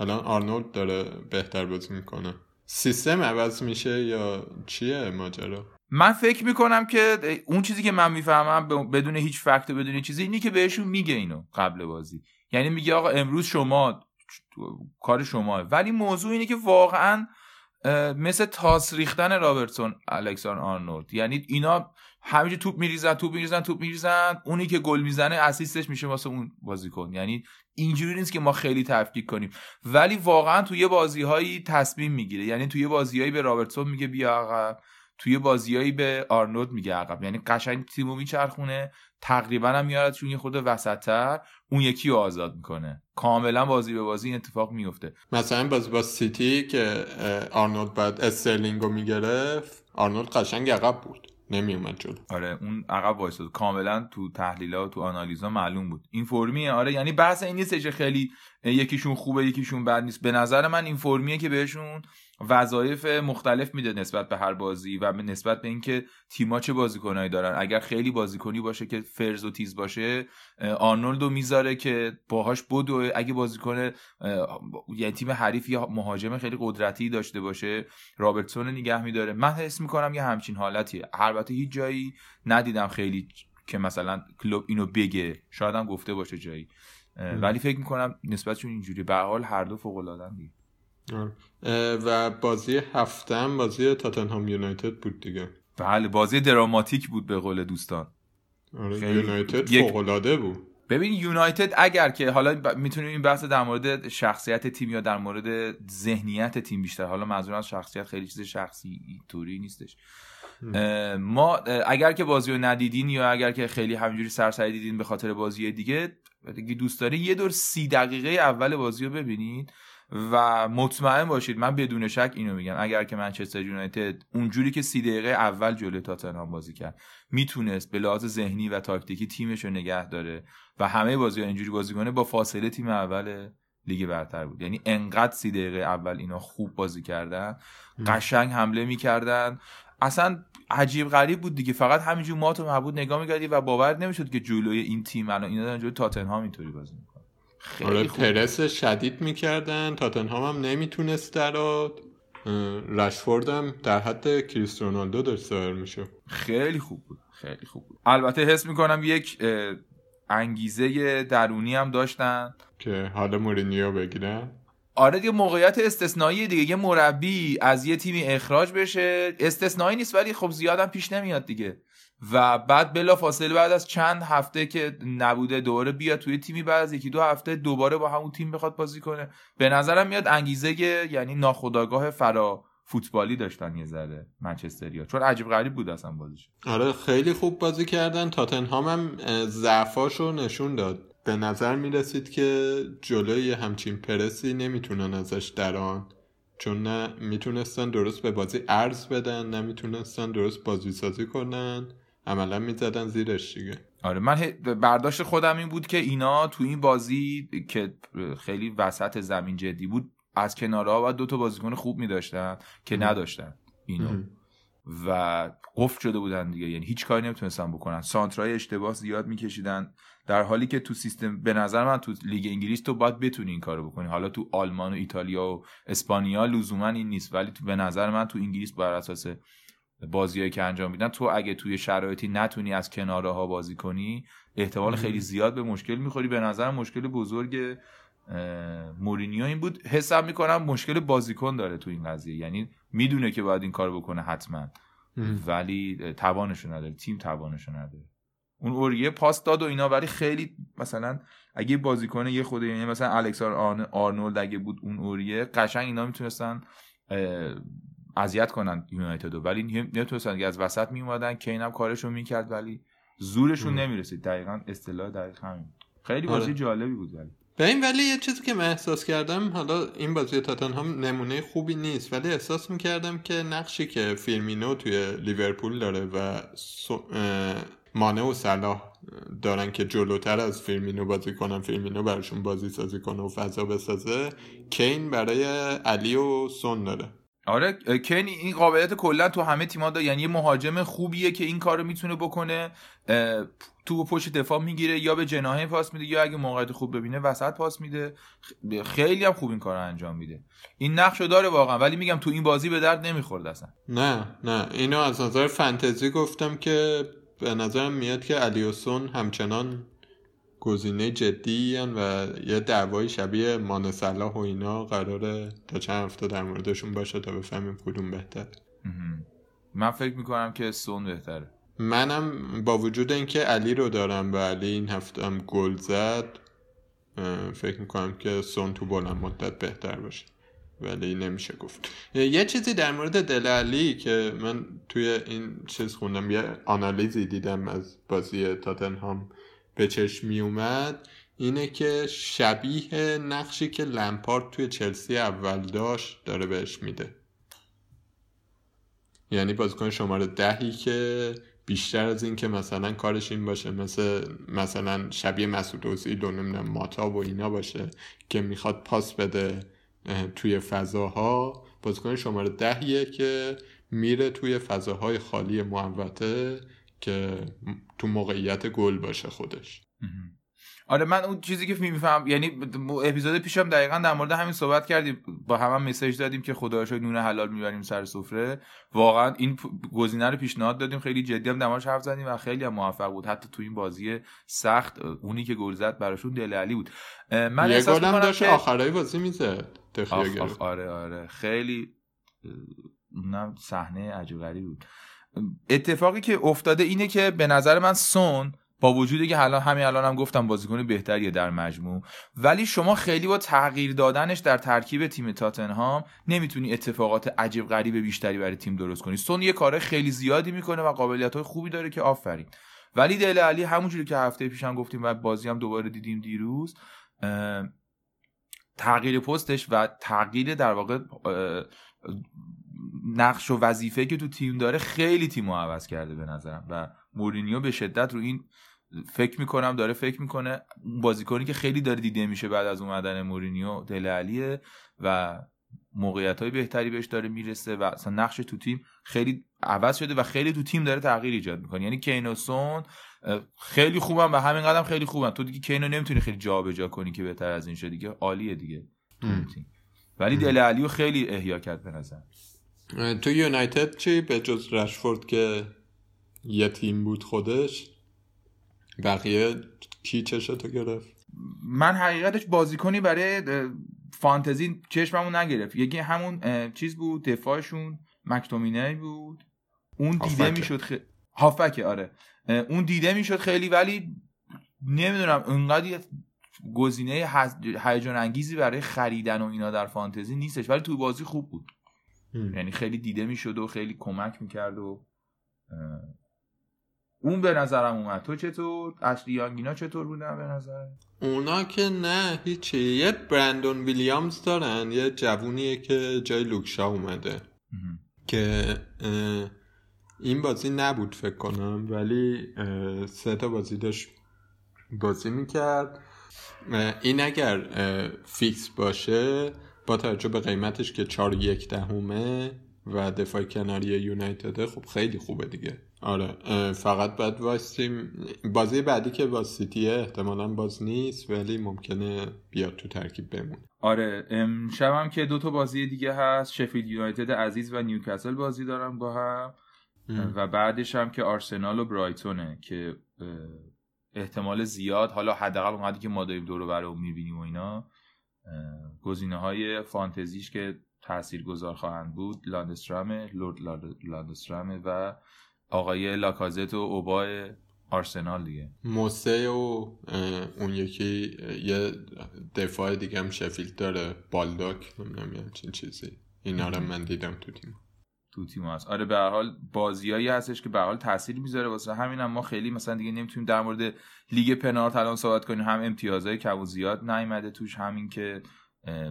الان آرنولد داره بهتر بازی می‌کنه. سیستم عوض میشه یا چیه ماجرا؟
من فکر می‌کنم که اون چیزی که من می‌فهمم بدون هیچ fact و بدون چیزی اینی که بهشون میگه اینو قبل بازی. یعنی میگه آقا امروز شما کار شماست. ولی موضوع اینه که واقعا مثل تاس ریختن رابرتسون الکساندر آرنولد. یعنی اینا همینجور توپ میریزن توپ میریزن توپ میریزن. اونی که گل می‌زنه assist ش میشه واسه اون بازیکن. یعنی اینجوری نیست که ما خیلی تفکیک کنیم. ولی واقعا توی بازیهایی تصمیم می‌گیره. یعنی توی بازیهایی به رابرتسون میگه بیا عقب. توی بازیایی به آرنولد میگه عقب. یعنی قشنگ تیمو میچرخونه. تقریبا هم میاردشون یه خورده وسطتر اون یکی رو آزاد می‌کنه. کاملا بازی به بازی این اتفاق میفته
مثلا بازی با سیتی که آرنولد باید استرلینگ رو می‌گرفت آرنولد قشنگ عقب بود نمیومد جلو.
آره اون عقب وایساد. کاملا تو تحلیلا و تو آنالیزا معلوم بود. این فرمیه؟ آره یعنی بحث این نیستش خیلی یکیشون خوبه یکیشون بد نیست. به نظر من این فرمیه که بهشون وظایف مختلف میده نسبت به هر بازی و نسبت به اینکه تیما چه بازیکنایی دارن. اگر خیلی بازیکنی باشه که فرز و تیز باشه آرنولدو می‌ذاره که باهاش بدو اگه بازیکن یعنی تیم حریف یا مهاجم خیلی قدرتی داشته باشه رابرتسون نگه میداره. من حس می‌کنم یه همچین حالتیه. البته هیچ جایی ندیدم خیلی که مثلا کلوب اینو بگه. شاید هم گفته باشه جایی. ولی فکر می‌کنم نسبتشون اینجوری به هر حال هر دو فوق العاده دیگه.
و بازی هفتم بازی تاتنهام یونایتد بود دیگه.
بله بازی دراماتیک بود به قول دوستان.
آره یونایتد
یک-
فوق‌العاده بود.
ببین یونایتد اگر که حالا ب... می‌تونیم این بحث در مورد شخصیت تیم یا در مورد ذهنیت تیم بیشتر حالا منظور از شخصیت خیلی چیز شخصی طوری نیستش. اه، ما اگر که بازی رو ندیدین یا اگر که خیلی همینجوری سرسری دیدین به خاطر بازی دیگه دوست دارین یه دور سی دقیقه اول بازی رو ببینید و مطمئن باشید من بدون شک اینو میگم. اگر که منچستر یونایتد اونجوری که سی دقیقه اول جلوی تاتنهام بازی کرد می‌تونست به لحاظ ذهنی و تاکتیکی تیمش رو نگه داره و همه بازی اینجوری بازی کنه با فاصله تیم اول لیگ برتر بود. یعنی انقدر سی دقیقه اول اینا خوب بازی کردن قشنگ حمله می‌کردن. اصلا عجیب غریب بود دیگه. فقط همینجور ما تو محبود نگاه می‌کردی و باور نمی‌شد که جلوی این تیم الان اینا دارن جلوی تاتنهام اینطوری بازی می‌کنن. خیلی خوب.
پرس شدید می‌کردن. تاتنهام هم نمی‌تونست درات رشفورد هم در حد کریستیانو رونالدو داشت ظاهر میشه
خیلی خوب بود. خیلی خوب بود. البته حس می‌کنم یک انگیزه درونی هم داشتن.
که حالا مورینیو بگیرن.
آره دیگه موقعیت استثنایی دیگه یه مربی از یه تیمی اخراج بشه استثنایی نیست ولی خب زیادم پیش نمیاد دیگه. و بعد بلا فاصله بعد از چند هفته که نبوده دوباره بیاد توی تیمی بعد از یکی دو هفته دوباره با همون تیم بخواد بازی کنه. به نظرم میاد انگیزه یعنی ناخداگاه فرا فوتبالی داشتن یه ذره منچستریا چون عجیب غریب بود اصلا بازیش
آره خیلی خوب بازی کردن. تاتنهام هم ضعفاشو نشون داد. به نظر می‌رسید که جلوی همچین پرسی نمی‌تونن ازش دران چون نه می‌تونستن درست به بازی عرض بدن نه می‌تونستن درست بازی سازی کنن. عملا می‌زدن زیرش دیگه.
آره من برداشت خودم این بود که اینا تو این بازی که خیلی وسط زمین جدی بود از کنارها باید دو تا بازیکن خوب میداشتن که نداشتن اینو. و قفل شده بودن دیگه. یعنی هیچ کاری نمی‌تونستن بکنن. سانترای اشتباه زیاد میکشیدن. در حالی که تو سیستم به نظر من تو لیگ انگلیس تو باید بتونی این کارو بکنی. حالا تو آلمان و ایتالیا و اسپانیا لزوما این نیست ولی تو به نظر من تو انگلیس بر اساس بازیایی که انجام میدن تو اگه توی شرایطی نتونی از کناره ها بازی کنی احتمال خیلی زیاد به مشکل می‌خوری. به نظر مشکل بزرگ مورینیو این بود. حسم می‌کنم مشکل بازیکن داره تو این قضیه. یعنی می‌دونه که باید این کار بکنه حتما. ولی توانشو نداره. تیم توانشو نداره. اون اوریه پاس داد و اینا ولی خیلی مثلا اگه بازیکن یه خود یعنی مثلا الکسار آرن- آرنولد اگه بود اون اوریه قشنگ اینا می‌تونستن اذیت کنن یونایتد رو ولی نمی‌تونستن که از وسط میومدن کین هم کارشون می‌کرد ولی زورشون. نمی‌رسید دقیقا اصطلاح دقیق همین. خیلی بازی
آره.
جالبی بود ولی
به این ولی یه چیزی که من احساس کردم حالا این بازی تاتنهام نمونه خوبی نیست ولی احساس می‌کردم که نقشی که فیرمینو توی لیورپول داره و مانه و صلاح دارن که جلوتر از فیرمینو بازی کنن فیرمینو براشون بازی سازی کنه و فضا بسازه. کین برای علی و سون داره.
آره کین این قابلیت کلا تو همه تیم‌ها داره. یعنی یه مهاجم خوبیه که این کارو می‌تونه بکنه. تو پشت دفاع می‌گیره یا به جناحه پاس میده یا اگه موقعیت خوب ببینه وسط پاس میده. خیلی هم خوب این کارو انجام میده. این نقشو داره واقعا ولی میگم تو این بازی به درد نمی‌خورد اصلا.
نه نه. اینو از نظر فنتزی گفتم که به نظرم میاد که علی و سون همچنان گزینه جدی و یه دعوای شبیه مان صلاح و اینا قراره تا چند هفته در موردشون باشه تا بفهمیم کدوم بهتر.
من فکر می‌کنم که سون بهتره.
منم با وجود اینکه علی رو دارم و علی این هفته هم گل زد فکر می‌کنم که سون تو بلند مدت بهتر باشه. ولی نمیشه گفت. یه چیزی در مورد دل علی که من توی این چیز خوندم یه آنالیزی دیدم از بازی تاتنهام به چشم می اومد اینه که شبیه نقشی که لمپارد توی چلسی اول داشت داره بهش میده. یعنی بازیکن شماره دهی که بیشتر از این که مثلا کارش این باشه مثل مثلا شبیه مسعود اوزیل و نمی‌دونم ماتا و اینا باشه که می‌خواد پاس بده. توی فضاها. بازیکن شماره دهیه که میره توی فضاهای خالی محوطه که تو موقعیت گل باشه خودش.
آره من اون چیزی که میفهم یعنی اپیزود پیشم دقیقا در مورد همین صحبت کردیم. با هم, هم مسیج دادیم که خدا رو شکر نون حلال می‌بریم سر سفره. واقعا این گزینه رو پیشنهاد دادیم. خیلی جدی هم دماش حرف زدیم و خیلی هم موفق بود. حتی تو این بازی سخت اونی که گل زد براشون دل علی بود. من
یه
احساس
گل هم
می‌کنم
داشت
که-
آخرای بازی می‌زد.
آخ آخ آره آره. خیلی اونم صحنه عجیب غریبی بود. اتفاقی که افتاده اینه که به نظر من سون با وجودی که الان همین الانم هم گفتم بازیکن بهتریه در مجموع ولی شما خیلی با تغییر دادنش در ترکیب تیم تاتنهام نمی‌تونی اتفاقات عجیب غریب بیشتری برای تیم درست کنی. سون یه کار خیلی زیادی می‌کنه و قابلیت های خوبی داره که آفرین. ولی دل علی همونجوری که هفته پیشم گفتیم و بازی هم دوباره دیدیم دیروز تغییر پستش و تغییر در واقع نقش و وظیفه که تو تیم داره خیلی تیم عوض کرده به نظرم و مورینیو به شدت رو این فکر می‌کنم داره فکر می‌کنه. بازیکنی که خیلی داره دیده میشه بعد از اومدن مورینیو دل علیه و موقعیت های بهتری بهش داره می‌رسه و اصلا نقش تو تیم خیلی عوض شده و خیلی تو تیم داره تغییر ایجاد می‌کنه. یعنی کینوسون خیلی خوبم و همین قدم خیلی خوبم تو دیگه کینو نمی‌تونی خیلی جابجا کنی که بهتر از این شه دیگه عالیه دیگه ولی دل علیو خیلی احیا کرد به نظر.
تو یونایتد چی؟ به جز رشفورد که یه تیم بود خودش بقیه کی چشتو گرفت؟
من حقیقتش بازیکنی برای فانتزی چشممون نگرفت. یکی همون چیز بود؟ دفاعشون. مکتومینی بود. اون دیده. می‌شد خ... هافبکه آره. اون دیده می‌شد خیلی ولی نمی‌دونم انقدر یه گزینه هیجان انگیزی برای خریدن و اینا در فانتزی نیستش ولی تو بازی خوب بود. یعنی خیلی دیده می‌شد و خیلی کمک می‌کرد و اون به نظرم اومد. تو چطور؟ اصلی یانگینا چطور بودن به نظر؟
اونا که نه هیچی. یه برندون ویلیامز دارن یه جوونیه که جای لوکشا اومده. که اه، این بازی نبود فکر کنم ولی سه تا بازی داشت بازی می‌کرد. این اگر فیکس باشه با توجه به قیمتش که چار یک دهمه و دفاع کناری یونایتده خب خیلی خوبه دیگه. آره فقط باید وایستیم. بازی بعدی که با سیتیه احتمالا باز نیست ولی ممکنه بیاد تو ترکیب بمونه.
آره امشبم که دو تا بازی دیگه هست. شفیلد یونایتد عزیز و نیوکاسل بازی دارن با هم. و بعدش هم که آرسنال و برایتونه که احتمال زیاد حالا حداقل اونقدری که ما داریم دور و برمون می‌بینیم و اینا گزینه های فانتزیش که تأثیر گذار خواهند بود لاندسترامه لورد لاند- لاندسترامه و آقای لاکازت و اوبای آرسنال دیگه.
موسه و اون یکی یه دفاع دیگه هم شفیلد داره بالداک نمی‌دونم همچین چیزی. اینا رو من دیدم تو تیم.
تو تیم هست آره به هر حال بازیایی هستش که به حال تاثیر می‌ذاره واسه همین هم ما خیلی مثلا دیگه نمی‌تونیم در مورد لیگ پنارت الان صحبت کنیم. هم امتیازهای کم زیاد نیومده توش همین که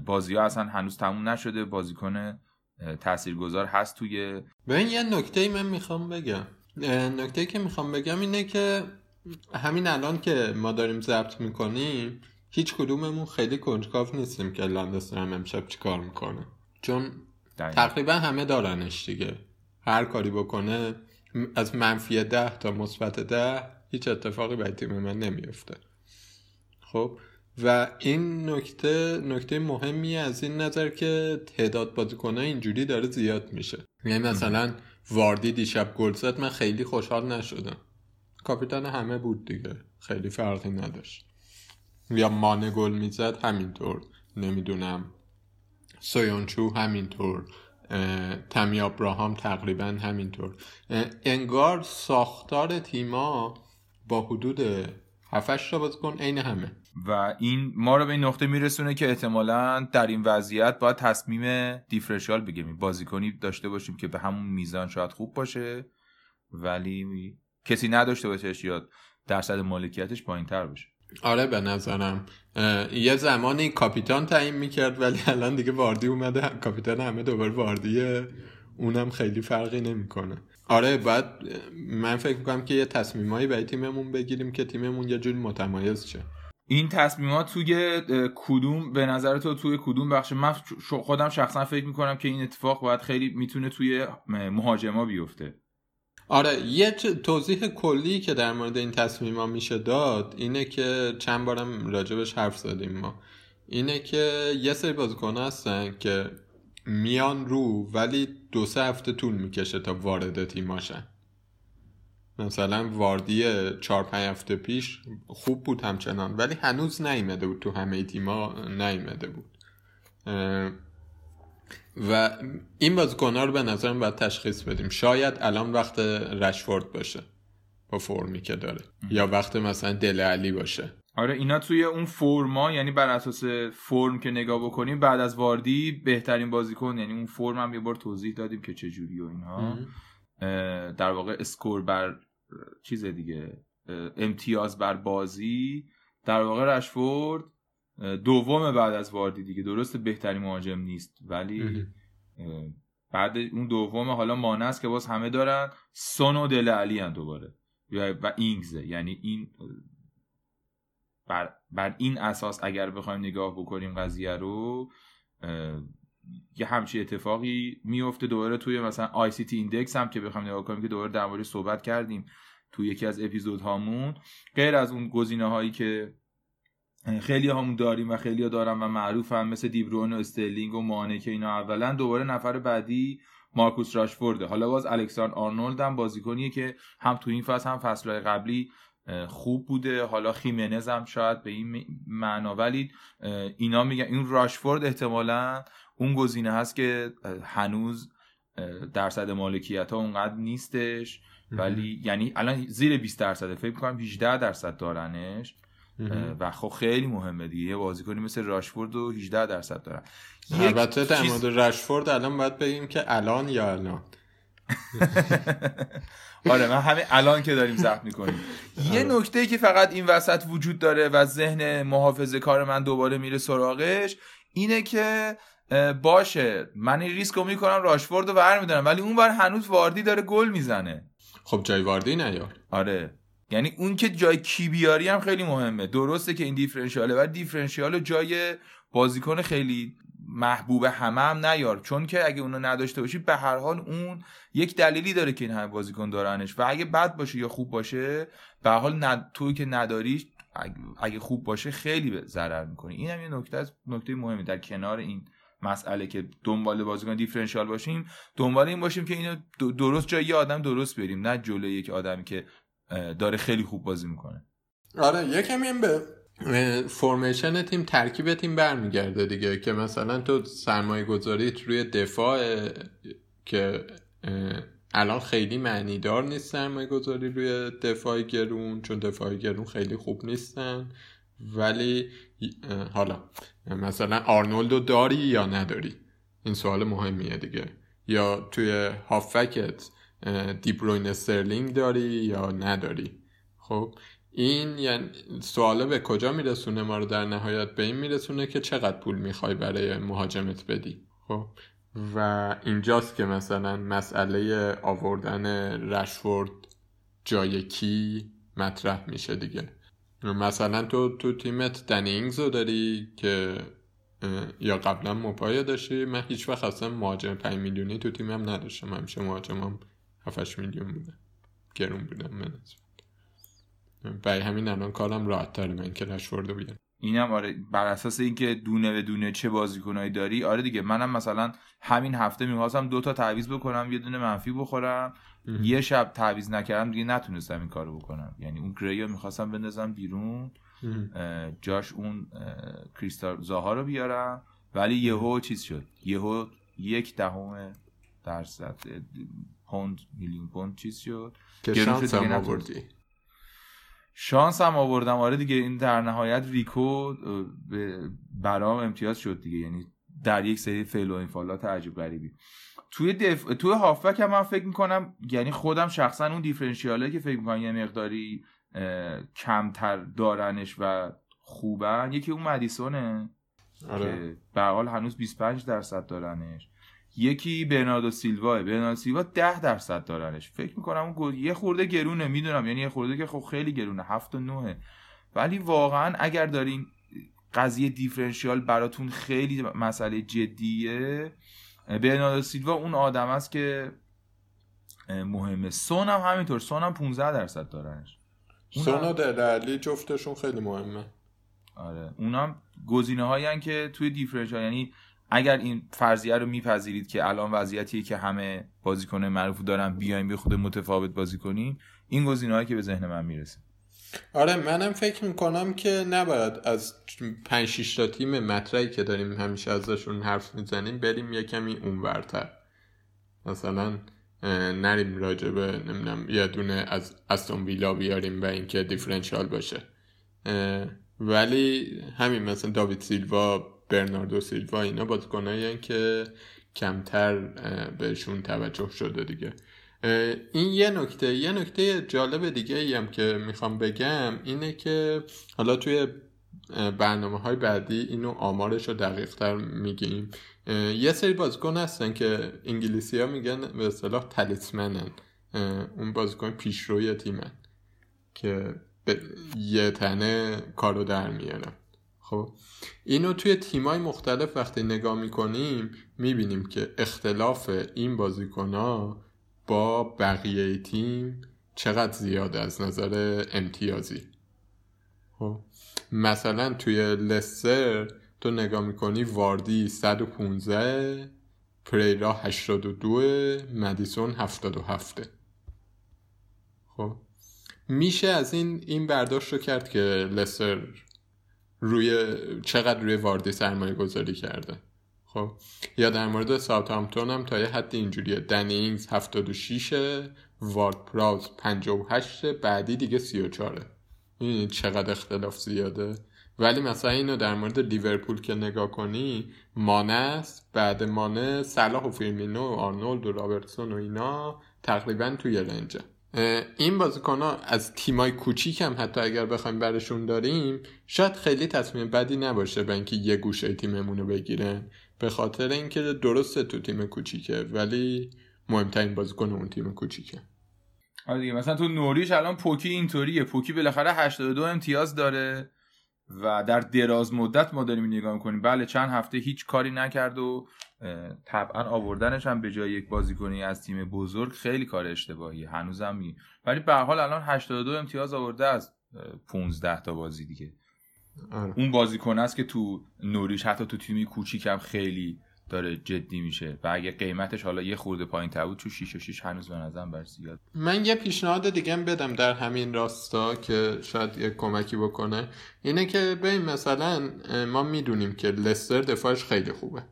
بازی ها اصلا هنوز تموم نشده. بازیکن تاثیرگذار هست توی
ببین یه نکته ای من می‌خوام بگم. نکته که می‌خوام بگم اینه که همین الان که ما داریم ضبط می‌کنیم هیچ کدوممون خیلی کنجکاو نیستیم که لاندسترم امشب چیکار می‌کنه. چون. تقریبا همه دارنش دیگه. هر کاری بکنه از منفی ده تا مثبت ده هیچ اتفاقی برای تیم من نمیفته خب و این نکته نکته مهمی از این نظر که تعداد بازیکنها اینجوری داره زیاد میشه. یعنی مثلا واردی دیشب گل زد من خیلی خوشحال نشدم. کاپیتان همه بود دیگه خیلی فرقی نداشت. یا مانه گل می‌زد همینطور. نمی‌دونم. سویونچو همینطور تمی ابراهام تقریبا همینطور. انگار ساختار تیما با حدود 7 تا بازیکن عین همه.
و این ما رو به این نقطه میرسونه که احتمالا در این وضعیت باید تصمیم دیفرنشیال بگیریم. بازیکنی داشته باشیم که به همون میزان شاید خوب باشه ولی کسی نداشته باشهش یا درصد مالکیتش پایین تر باشه.
آره به نظرم. یه زمانی کاپیتان تعیین می‌کرد ولی الان دیگه واردی اومده. کاپیتان همه دوباره واردیه. اونم خیلی فرقی نمی‌کنه. آره باید من فکر می‌کنم که یه تصمیمایی برای تیممون بگیریم که تیممون یه جوری متمایز شه.
این تصمیمات توی کدوم به نظر تو توی کدوم بخش؟ من خودم شخصا فکر می‌کنم که این اتفاق باید خیلی می‌تونه توی مهاجما بیفته.
آره یه توضیح کلی که در مورد این تصمیم ها میشه داد اینه که چند بارم راجبش حرف زدیم ما. اینه که یه سری بازیکن هستن که میان رو ولی دو سه هفته طول می‌کشه تا وارد تیماشن مثلا واردی چهار پنج هفته پیش خوب بود همچنان ولی هنوز نیمده بود تو همه تیما نیمده بود. و این بازیکن‌ها رو به نظرم باید تشخیص بدیم. شاید الان وقت رشفورد باشه با فرمی که داره. یا وقت مثلا دل علی باشه.
آره اینا توی اون فرما یعنی بر اساس فرم که نگاه بکنیم بعد از واردی بهترین بازیکن یعنی اون فرم هم یه بار توضیح دادیم که چجوری و اینها. در واقع اسکور بر چیز دیگه امتیاز بر بازی. در واقع رشفورد دوم بعد از واردی دیگه. درسته بهترین مهاجم نیست ولی بعد اون دوم حالا مانه است که باز همه دارن. سون و دل علی هم دوباره. و اینگزه. یعنی این بر, بر این اساس اگر بخوایم نگاه بکنیم قضیه رو یه همچی اتفاقی میفته دوباره توی مثلا ICT index هم که بخوایم نگاه کنیم که دوباره در موردش صحبت کردیم توی یکی از اپیزود هامون غیر از اون گزینه هایی که خیلی همون داریم و خیلی ها دارم و معروف هم مثل دیبرون و استرلینگ و مانه که اینا اولا. دوباره نفر بعدی مارکوس راشفورده. حالا باز الکساندر آرنولد هم بازیکنیه که هم تو این فصل هم فصلهای قبلی خوب بوده. حالا خیمنز هم شاید به این معنا ولی اینا میگن این راشفورد احتمالا اون گزینه هست که هنوز درصد مالکیت ها اونقدر نیستش. ولی یعنی الان زیر 20 درصده. فکر می‌کنم 18 درصد دارنش. و خب خیلی مهمه دیگه. یه بازیکنی مثل راشفورد و 18 درصد دارن.
البته در مورد رشفورد الان باید بگیم که الان یا الان؟
آره من همین الان که داریم ضبط می‌کنیم. یه نکته ای که فقط این وسط وجود داره و ذهن محافظه کار من دوباره میره سراغش اینه که باشه من این ریسک رو می‌کنم راشفورد رو برمیدارم ولی اون بر هنوز واردی داره گل می‌زنه.
خب جای واردی نیار
آره. یعنی اون که جای کی بیاری هم خیلی مهمه. درسته که این دیفرنشیاله ولی دیفرنشیال جای بازیکن خیلی محبوب همه هم نیار. چون که اگه اونو نداشته باشی به هر حال اون یک دلیلی داره که این همه بازیکن دارنش. و اگه بد باشه یا خوب باشه به هر حال ند... توی که نداریش اگه- خوب باشه خیلی به ضرر می‌کنی. این هم یه نکته از نکته مهمی. در کنار این مسئله که دنبال بازیکن دیفرنشیال باشیم دنبال این باشیم که اینو درست جای یه آدم درست بریم. نه جلوی یک آدمی که داره خیلی خوب بازی می‌کنه.
آره یکم این به فرمیشن تیم ترکیب تیم برمیگرده دیگه که مثلا تو سرمایه گذاریت روی دفاع که الان خیلی معنی دار نیست سرمایه گذاری روی دفاع گرون چون دفاع گرون خیلی خوب نیستن. ولی حالا مثلا آرنولدو داری یا نداری؟ این سوال مهمیه دیگه. یا توی هافکت دیبروین استرلینگ داری یا نداری؟ خب این یعنی سواله به کجا میرسونه؟ ما رو در نهایت به این میرسونه که چقدر پول می‌خوای برای مهاجمت بدی. خب و اینجاست که مثلا مسئله آوردن رشفورد جای کی مطرح میشه دیگه. مثلا تو تو تیمت دنینگز رو داری که یا قبلا موپایا داشتی؟ من هیچ وقت اصلا مهاجم 5 میلیونی تو تیمم نداشتم. همیشه مهاجمم 7 میلیون بوده. گرون بودم من برای همین الان کارم راحت تره من که رشفورد رو بیارم
اینم آره بر اساس اینکه دونه به دونه چه بازیکنایی داری آره دیگه منم مثلا همین هفته می‌خواستم دو تا تعویض بکنم یه دونه منفی بخورم یه شب تعویض نکردم دیگه نتونستم این کارو بکنم. یعنی اون گری رو می‌خواستم بندازم بیرون اه، جاش اون اه، کریستال زاها رو بیارم ولی یهو چیز شد؟ یهو یک دهم درصد اه، پوند میلیون پوند چیز شد.
که شانس هم آوردی.
شانس هم آوردم. آره دیگه این در نهایت ریکو برام امتیاز شد دیگه. یعنی در یک سری فعل و انفعالات عجیب غریبی. توی دف... توی هافبک هم من فکر می‌کنم یعنی خودم شخصا اون دیفرنشیاله که فکر می‌کنم یه مقداری اه، کمتر دارنش و خوبن. یکی اون مدیسونه
آره.
که به حال هنوز 25 درصد دارنش. یکی برناردو سیلواه برناردو سیلوا 10 درصد دارنش. فکر می‌کنم اون گل- یه خورده گرونه می‌دونم. یعنی یه خورده که خب خیلی گرونه 7 و 9 ولی واقعا اگر دارین قضیه دیفرنشیال براتون خیلی مسئله جدیه برناردو سیلوا اون آدم است که مهمه. سون هم همینطور. سون هم 15 درصد دارنش.
سون و دلالی جفتشون خیلی مهمه.
آره. اونم گزینه هایی که توی دیفرنشیال یعنی اگر این فرضیه رو میپذیرید که الان وضعیتیه که همه بازیکن معروف دارن بیایم به خود متفاوت بازی کنیم این گزینه که به ذهن من می‌رسه.
آره منم فکر می‌کنم که نباید از 5 6 تا تیم مطرحی که داریم همیشه ازشون حرف می‌زنیم بریم یه کمی اونورتر. مثلا نریم راجبه نمی‌دونم یه دونه از استون ویلا بیاریم و اینکه دیفرنشیال باشه. ولی همین مثلا داوید سیلوا برناردو سیلوا اینا بازیکنایی که کمتر بهشون توجه شده دیگه. این یه نکته یه نکته جالب دیگه ای هم که می‌خوام بگم اینه که حالا توی برنامه های بعدی اینو آمارش رو دقیق تر میگیم یه سری بازیکن هستن که انگلیسی ها میگن به اصطلاح تلیسمنن اون بازیکن پیشروی تیمن که یه تنه کارو در میارن خب. اینو توی تیمای مختلف وقتی نگاه می‌کنیم می‌بینیم که اختلاف این بازیکن ها با بقیه تیم چقدر زیاده از نظر امتیازی. خب. مثلا توی لستر تو نگاه می‌کنی واردی 115 پریرا 82 مدیسون 77 خب. میشه از این این برداشت رو کرد که لستر روی چقدر روی واردی سرمایه گذاری کرده. خب یا در مورد ساوثهامپتون هم تا یه حد اینجوریه. دنینگز 76 وارد پراوز 58 بعدی دیگه 34 این چقدر اختلاف زیاده؟ ولی مثلا اینو در مورد لیورپول که نگاه کنی مانه است بعد مانه صلاح و فیرمینو و آرنولد و رابرتسون و اینا تقریبا توی range ه. این بازیکن ها از تیمای کوچیک هم حتی اگر بخوایم برشون داریم شاید خیلی تصمیم بدی نباشه به اینکه یه گوشه تیممون رو بگیرن. به خاطر اینکه درسته تو تیم کوچیکه ولی مهمترین بازیکن اون تیم کوچیکه.
آره دیگه مثلا تو نوریش الان پوکی اینطوریه. پوکی بالاخره 82 امتیاز داره و در دراز مدت ما داریم نگاه می‌کنیم. بله چند هفته هیچ کاری نکرد و طبعا آوردنش هم به جای یک بازیکنی از تیم بزرگ خیلی کار اشتباهی هنوزم می ولی به حال الان 82 امتیاز آورده از 15 تا بازی دیگه.
آره.
اون بازیکن است که تو نوریش حتی تو تیمی کوچیکم خیلی داره جدی میشه و اگه قیمتش حالا یه خورده پایین تر بود تو 6 و 6 هنوز به نظرم بر زیاد.
من یه پیشنهاد دیگه هم بدم در همین راستا که شاید یه کمکی بکنه. اینه که ببین مثلا ما می‌دونیم که لستر دفاعش خیلی خوبه.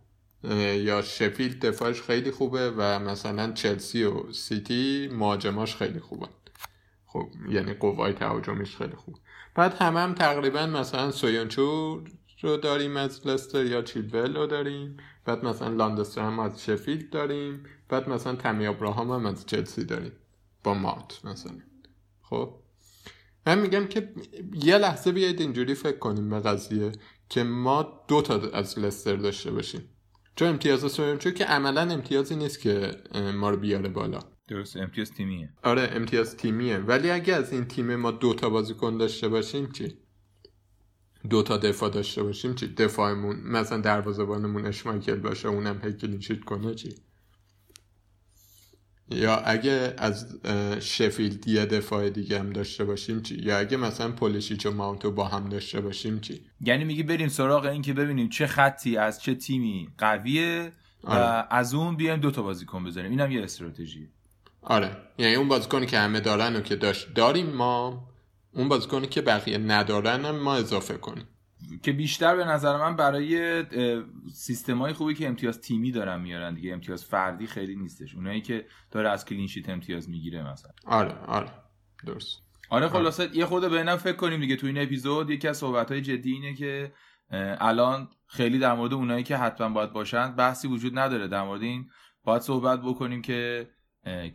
یا شفیلد دفاعش خیلی خوبه و مثلا چلسی و سیتی مهاجماش خیلی خوبه. خب یعنی قوای تهاجمیش خیلی خوب. بعد همه هم تقریبا مثلا سویانچو رو داریم از لستر یا چیلول رو داریم. بعد مثلا لاندستر هم از شفیلد داریم. بعد مثلا تمی ابراهام هم از چلسی داریم. با مات مثلا. خب؟ من میگم که یه لحظه بیاید اینجوری فکر کنیم به قضیه که ما دو تا از لستر داشته باشیم. چون امتیاز سویانچو که عملا امتیازی نیست که ما رو بیاره بالا.
درست امتیاز تیمیه.
آره امتیاز تیمیه. ولی اگه از این تیم ما دو تا بازیکن داشته باشیم چی؟ دو تا دفاع داشته باشیم چی؟ دفاعمون مثلا دروازه‌بانمون اشمایکل باشه اونم هی کلینشیت کنه چی؟ یا اگه از شفیلد یه دفاع دیگه هم داشته باشیم چی؟ یا اگه مثلا پولیشیچ و ماونتو با هم داشته باشیم چی؟
یعنی میگی بریم سراغ این که ببینیم چه خطی از چه تیمی قویه و
آره.
از اون بیایم دو تا بازیکن بذاریم اینم یه استراتژی.
آره. یعنی اون بازیکنی که همه دارن و که داشت داریم ما اون بازیکنی که بقیه ندارن هم ما اضافه کنیم.
که بیشتر به نظر من برای سیستم های خوبی که امتیاز تیمی دارن میارن دیگه. امتیاز فردی خیلی نیستش. اونایی که داره از کلینشیت امتیاز می‌گیره مثلا.
آره آره. درست.
آره خلاصه یه خورده به فکر کنیم دیگه تو این اپیزود. یکی از صحبت های جدی اینه که الان خیلی در مورد اونایی که حتما باید باشن بحثی وجود نداره. در مورد این باید صحبت بکنیم که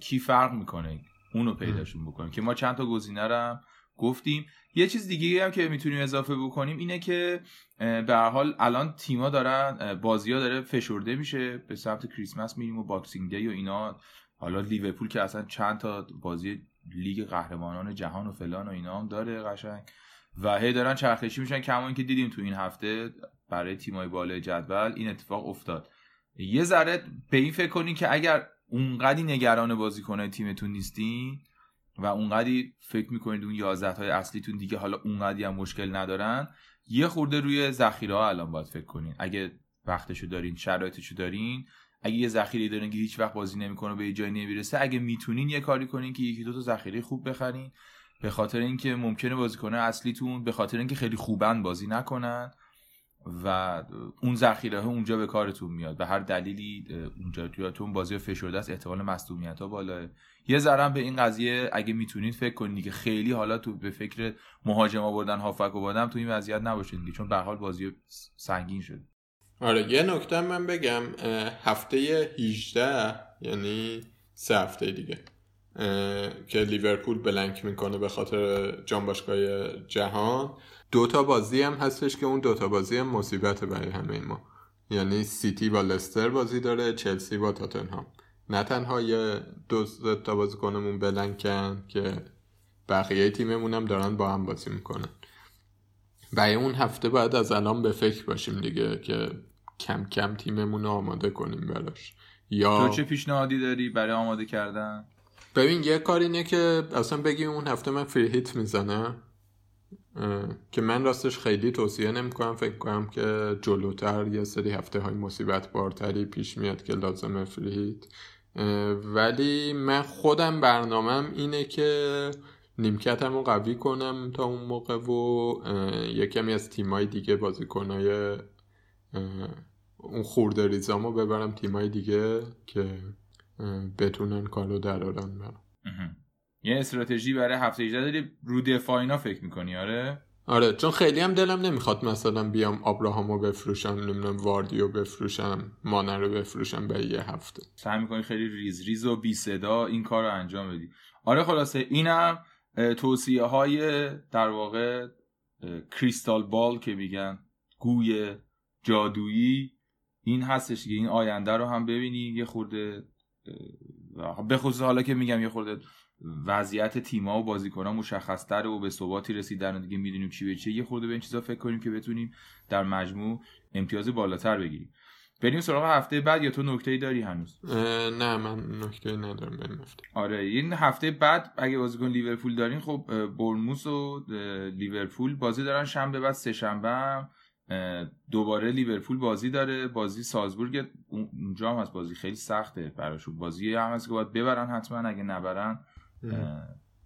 که فرق می‌کنه اونو پیداشون بکنیم. که ما چند تا گزینه گفتیم. یه چیز دیگه هم که می‌تونیم اضافه بکنیم اینه که به هر حال الان تیما دارن بازی ها داره فشرده میشه به سمت کریسمس میریم و Boxing Day و اینا. حالا لیورپول که اصلا چند تا بازی لیگ قهرمانان جهان و فلان و اینا هم داره قشنگ و هی دارن چرخشی میشن کما که دیدیم تو این هفته برای تیمای بالای جدول این اتفاق افتاد. یه ذره به این فکر کنین که اگر اونقدی نگران بازیکنهای تیمتون نیستین و اونقدی فکر می‌کنید اون 11 های اصلیتون دیگه حالا اونقدی هم مشکل ندارن یه خورده روی ذخیره ها الان باید فکر کنین. اگه وقتشو دارین شرایطشو دارین اگه یه ذخیره دارین که هیچ وقت بازی نمی‌کنه به یه جایی نمی‌رسه اگه می‌تونین یه کاری کنین که یکی دو تا ذخیره خوب بخرین. به خاطر اینکه ممکنه بازیکن اصلیتون به خاطر اینکه خیلی خوبن بازی نکنن. و اون ذخیره ها اونجا به کارتون میاد به هر دلیلی اونجا توی اون بازی فشرده است احتمال مصدومیت ها بالاه. یه ذره به این قضیه اگه می‌تونید فکر کنید که خیلی حالا تو به فکر مهاجم آوردن هافک آوردن تو این وضعیت نباشید چون به حال بازی سنگین شد
آره یه نکته من بگم هفته 18 یعنی سه هفته دیگه که لیورپول بلنک می‌کنه به خاطر جانباشگاه جهان. دوتا بازی هم هستش که اون دوتا بازی هم مصیبت برای همه ما. یعنی سیتی با لستر بازی داره چلسی با تاتنهام. نه تنها یه دو تا بازیکنمون بلنکن که بقیه تیممون هم دارن با هم بازی می‌کنن. برای اون هفته باید از الان به فکر باشیم دیگه که کم کم تیممون رو آماده کنیم براش. یا
تو چه پیشنهادی داری برای آماده کردن؟
ببین یه کار اینه که اصلا بگیم اون هفته من فری هیت می‌زنم. که من راستش خیلی توصیه نمی‌کنم فکر کنم که جلوتر یه سری هفته های مصیبت بارتری پیش میاد که لازمه فری هیت ولی من خودم برنامهم اینه که نیمکتم رو قوی کنم تا اون موقع و یه کمی از تیمای دیگه بازیکنای اه، اون خورده ریزامو ببرم تیمای دیگه که بتونن کارو درارن
مهم. یه استراتژی برای هفته 18 داری رو دفاع اینا فکر می‌کنی؟ آره.
آره چون خیلی هم دلم نمی‌خواد مثلا بیام آبراهامو بفروشم نمی‌دونم واردیو بفروشم مانه رو بفروشم به یه هفته.
سعی می‌کنی خیلی ریز ریز و بی صدا این کار رو انجام بدی. آره خلاصه اینم توصیه های در واقع کریستال بال که میگن گوی جادویی. این هستش که این آینده رو هم ببینی یه خورده به خصوص حالا که میگم یه خورده وضعیت تیما و بازیکنان مشخصتر و به ثباتی رسیدن و دیگه می‌دونیم چی به چیه یه خورده به این چیزا فکر کنیم که بتونیم در مجموع امتیاز بالاتر بگیریم. بریم سراغ هفته بعد یا تو نکته داری هنوز؟
نه من نکته ندارم به این هفته.
آره این هفته بعد اگه بازیکن لیورپول دارین خب اه، برنموس و لیورپول بازی دارن. شنبه بعد سه شنبه دوباره لیورپول بازی داره. بازی سالزبورگ اون- اونجا هم هست بازی خیلی سخته براشون بازی هم هست که باید ببرن حتما اگه نبرن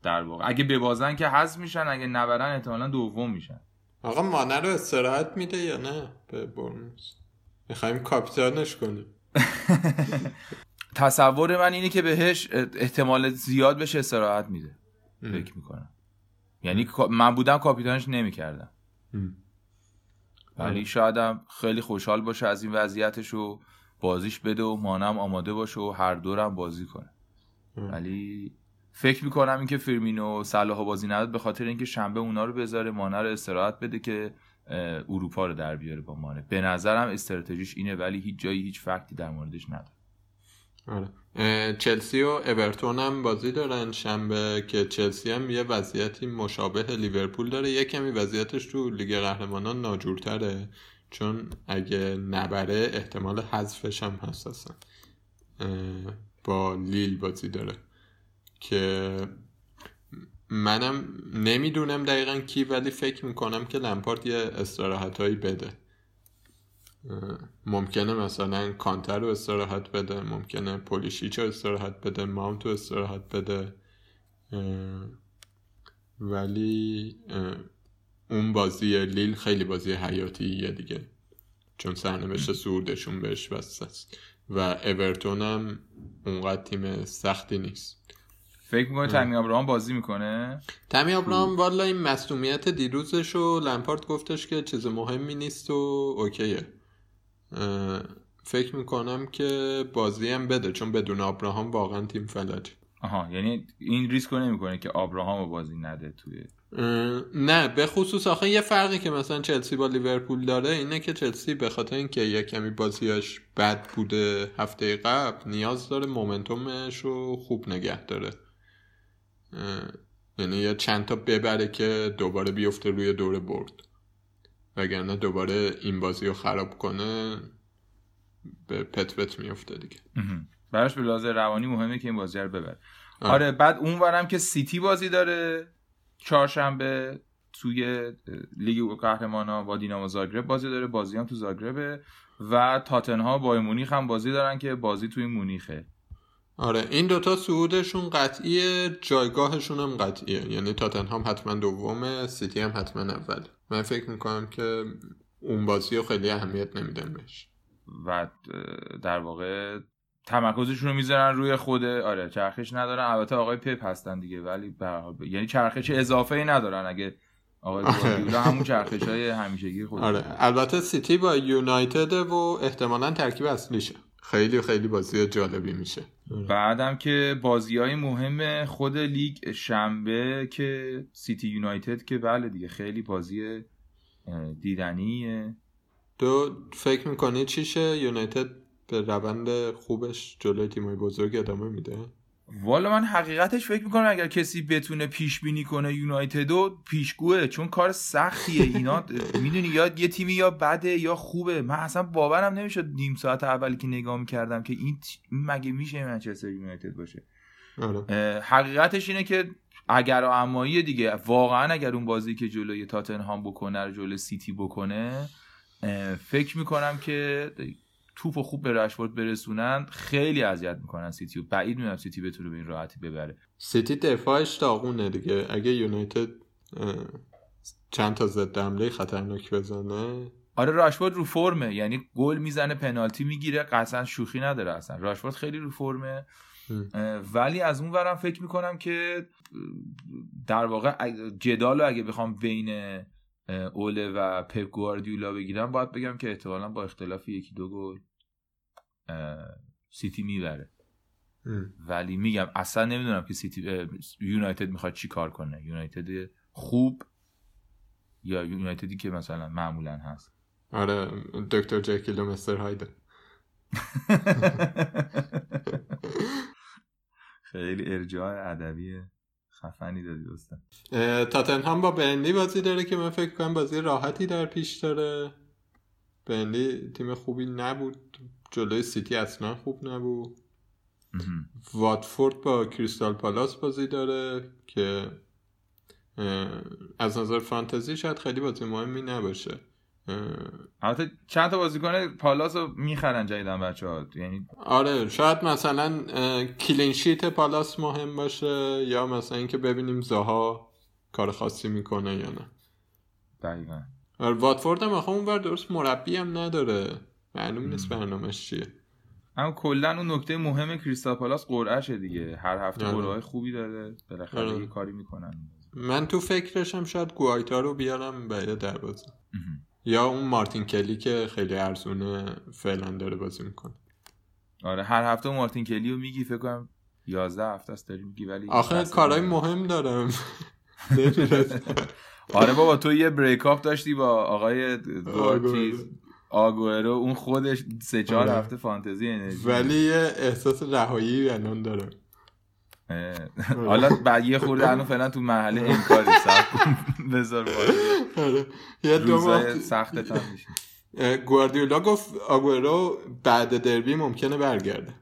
در واقع. اگه ببازن که حذف میشن اگه نبرن احتمالا دوم میشن.
آقا مانه رو استراحت میده یا نه؟ به برنوس می‌خوایم کاپیتانش کنیم.
تصور من اینه که بهش احتمال زیاد بشه استراحت میده. فکر می‌کنم. یعنی من بودم کاپیتانش نمی‌کردم. ولی شایدم خیلی خوشحال باشه از این وضعیتش و بازیش بده و مانم آماده باشه و هر دورم بازی کنه. ولی فکر می‌کنم اینکه فرمینو صلاح بازی نداد به خاطر اینکه شنبه اونا رو بذاره مانه رو استراحت بده که اروپا رو در بیاره با مانه. به نظرم استراتژیش اینه ولی هیچ جایی هیچ فکتی در موردش نداره.
آره. چلسی و اورتون هم بازی دارن. شنبه که چلسی هم یه وضعیتی مشابه لیورپول داره. یه کمی وضعیتش تو لیگ قهرمانان ناجورتره. چون اگه نبره احتمال حذفش هم هست با لیل بازی داره. که منم نمی‌دونم دقیقا کی ولی فکر می‌کنم که لمپارد یه استراحت هایی بده. ممکنه مثلا کانتر رو استراحت بده ممکنه پولیشیچ رو استراحت بده ماونت رو استراحت بده. ولی اون بازی لیل خیلی بازی حیاتیه دیگه چون سرنوشت سعودشون بهش بسته است. و اورتون هم اونقدر تیم سختی نیست.
فکر می‌کنه تامی ابراهام بازی می‌کنه؟
تمی ابراهام والا این مصومیت دیروزش و لمپارد گفتش که چیز مهمی نیست و اوکیه. فکر می‌کنم که بازی هم بده چون بدون ابراهام واقعا تیم فلج.
آها یعنی این ریسک رو نمی‌کنه که آبراهام رو بازی نده توی.
نه به خصوص آخه یه فرقی که مثلا چلسی با لیورپول داره اینه که چلسی به خاطر اینکه یه کمی بازیاش بد بوده هفته قبل نیاز داره مومنتومش رو خوب نگه داره. یعنی یه چند تا ببره که دوباره بیفته روی دور برد وگرنه دوباره این بازی رو خراب کنه به پت پت میفته دیگه.
براش به لحاظ روانی مهمه که این بازی رو ببره
آره.
بعد اونورم که سیتی بازی داره چهارشنبه توی لیگ قهرمانان با دینامو زاگرب بازی داره بازی هم تو زاگربه و تاتنها با مونیخ هم بازی دارن که بازی توی مونیخه
آره این دوتا صعودشون قطعیه جایگاهشون هم قطعیه. یعنی تاتنهام حتما دومه سیتی هم حتما اول. من فکر می‌کنم که اون بازی رو خیلی اهمیت نمیدن بهش.
و در واقع تمرکزشون رو می‌ذارن روی خود آره چرخش ندارن. البته آقای پپ هستن دیگه ولی به هر حال ب- یعنی چرخش اضافه ای ندارن. اگه آقای گواردیولا همون چرخش های همیشگی خود
آره البته سیتی با یونایتد و احتمالا ترکیب اصلیشه. خیلی خیلی بازی جالبی میشه.
بعدم که بازی های مهم خود لیگ شنبه که سیتی یونایتد که بله دیگه خیلی بازی دیدنیه.
تو فکر می‌کنی چیشه یونایتد به روند خوبش جلوی تیمای بزرگ ادامه میده؟
والا من حقیقتش فکر می‌کنم اگر کسی بتونه پیش بینی کنه یونایتدو پیشگوه چون کار سختیه اینا می‌دونی یا یه تیمی یا بده یا خوبه. من اصلا باورم نمی‌شد نیم ساعت اولی که نگاه می‌کردم که این مگه میشه منچستر یونایتد باشه.
آره.
حقیقتش اینه که اگر امایی دیگه. واقعا اگر اون بازی که جلوی تاتنهام بکنه رو جلوی سیتی بکنه فکر می‌کنم که توپ و خوب به رشفورد برسونن خیلی اذیت می‌کنن سیتی. و بعید می‌دونم سیتی بتونه به این راحتی ببره.
سیتی دفاعش داغونه دیگه. اگه یونایتد چند تا ضد حمله خطرناک بزنه؟
آره راشفورد رو فرمه. یعنی گل می‌زنه پنالتی می‌گیره. قطعا شوخی نداره اصلا. راشفورد خیلی رو فرمه. ولی از اون ورم فکر می‌کنم که در واقع اگه- جدال رو اگه بخوام بین اوله و پپ گواردیولا بگیرم باید بگم که احتمالا با اختلاف یکی دو گل. سیتی می‌بره. ولی میگم اصلا نمی‌دونم که سیتی یونایتد می‌خواد چی کار کنه. یونایتد خوب یا یونایتدی که مثلا معمولا هست.
آره دکتر جکیل و مستر هایده
خیلی ارجاع ادبی خفنی دادی دوستان.
اه، تاتنهام با بنلی بازی داره که من فکر کنم بازی راحتی در پیش داره. بنلی تیم خوبی نبود. جلوی سیتی اصلا خوب نبود. واتفورد با کریستال پالاس بازی داره که از نظر فانتزی شاید خیلی بازی مهمی نباشه.
البته چند تا بازیکن پالاس رو می‌خرن جدیدن بچه ها یعنی
آره شاید مثلا کلینشیت پالاس مهم باشه یا مثلا اینکه ببینیم زاها کار خاصی می‌کنه یا نه.
دقیقا.
آره واتفورد هم آخه اونور درست مربی هم نداره. معلوم نیست برنامهش چیه
اما کلا اون نکته مهم کریستال پالاس قرعهشه دیگه هر هفته. قرعه خوبی داره بالاخره
آره.
یه کاری می‌کنن
من تو فکرشم شاید گوایتا رو بیارم برای دروازه یا اون مارتین کلی که خیلی ارزونه فعلا داره بازی می‌کنه
آره هر هفته مارتین کلی رو میگی فکر کنم 11 هفته است داری میگی ولی
آخه کارهای. مهم دارم.
آره بابا تو یه بریک اپ داشتی با آقای. چیز آگوئرو اون خودش سه چهار
آره.
هفته فانتزی انرژی
ولی یه احساس رهایی الان دارم
اه. حالا بعد یه خورده الان فعلا تو مرحله انکاری سخت بذار
آره. یه دو
هم میشه
گواردیولا گفت آگورو بعد دربی ممکنه برگرده.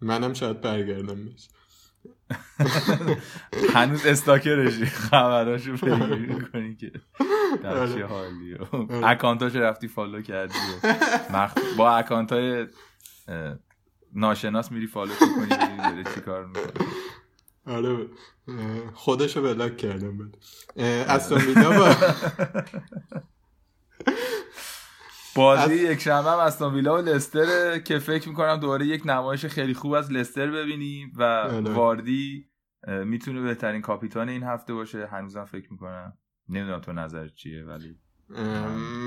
منم شاید برگردم بهش
هنوز استاکرشی خبراشو پیگیری کنی که در
آره.
چه حالی
آره.
اکانتاش رفتی فالو کردی. با اکانت های ناشناس میری فالو کنی داره چی کار می‌کنه
آره خودشو بلاک کردم بعد اه، استون ویلا با
بازی
از-
یک شنبه هم استون ویلا و لستر که فکر می‌کنم دوباره یک نمایش خیلی خوب از لستر ببینیم و
آره.
واردی می‌تونه بهترین کاپیتان این هفته باشه. هنوزم فکر می‌کنم. نمی‌دونم تو نظر چیه ولی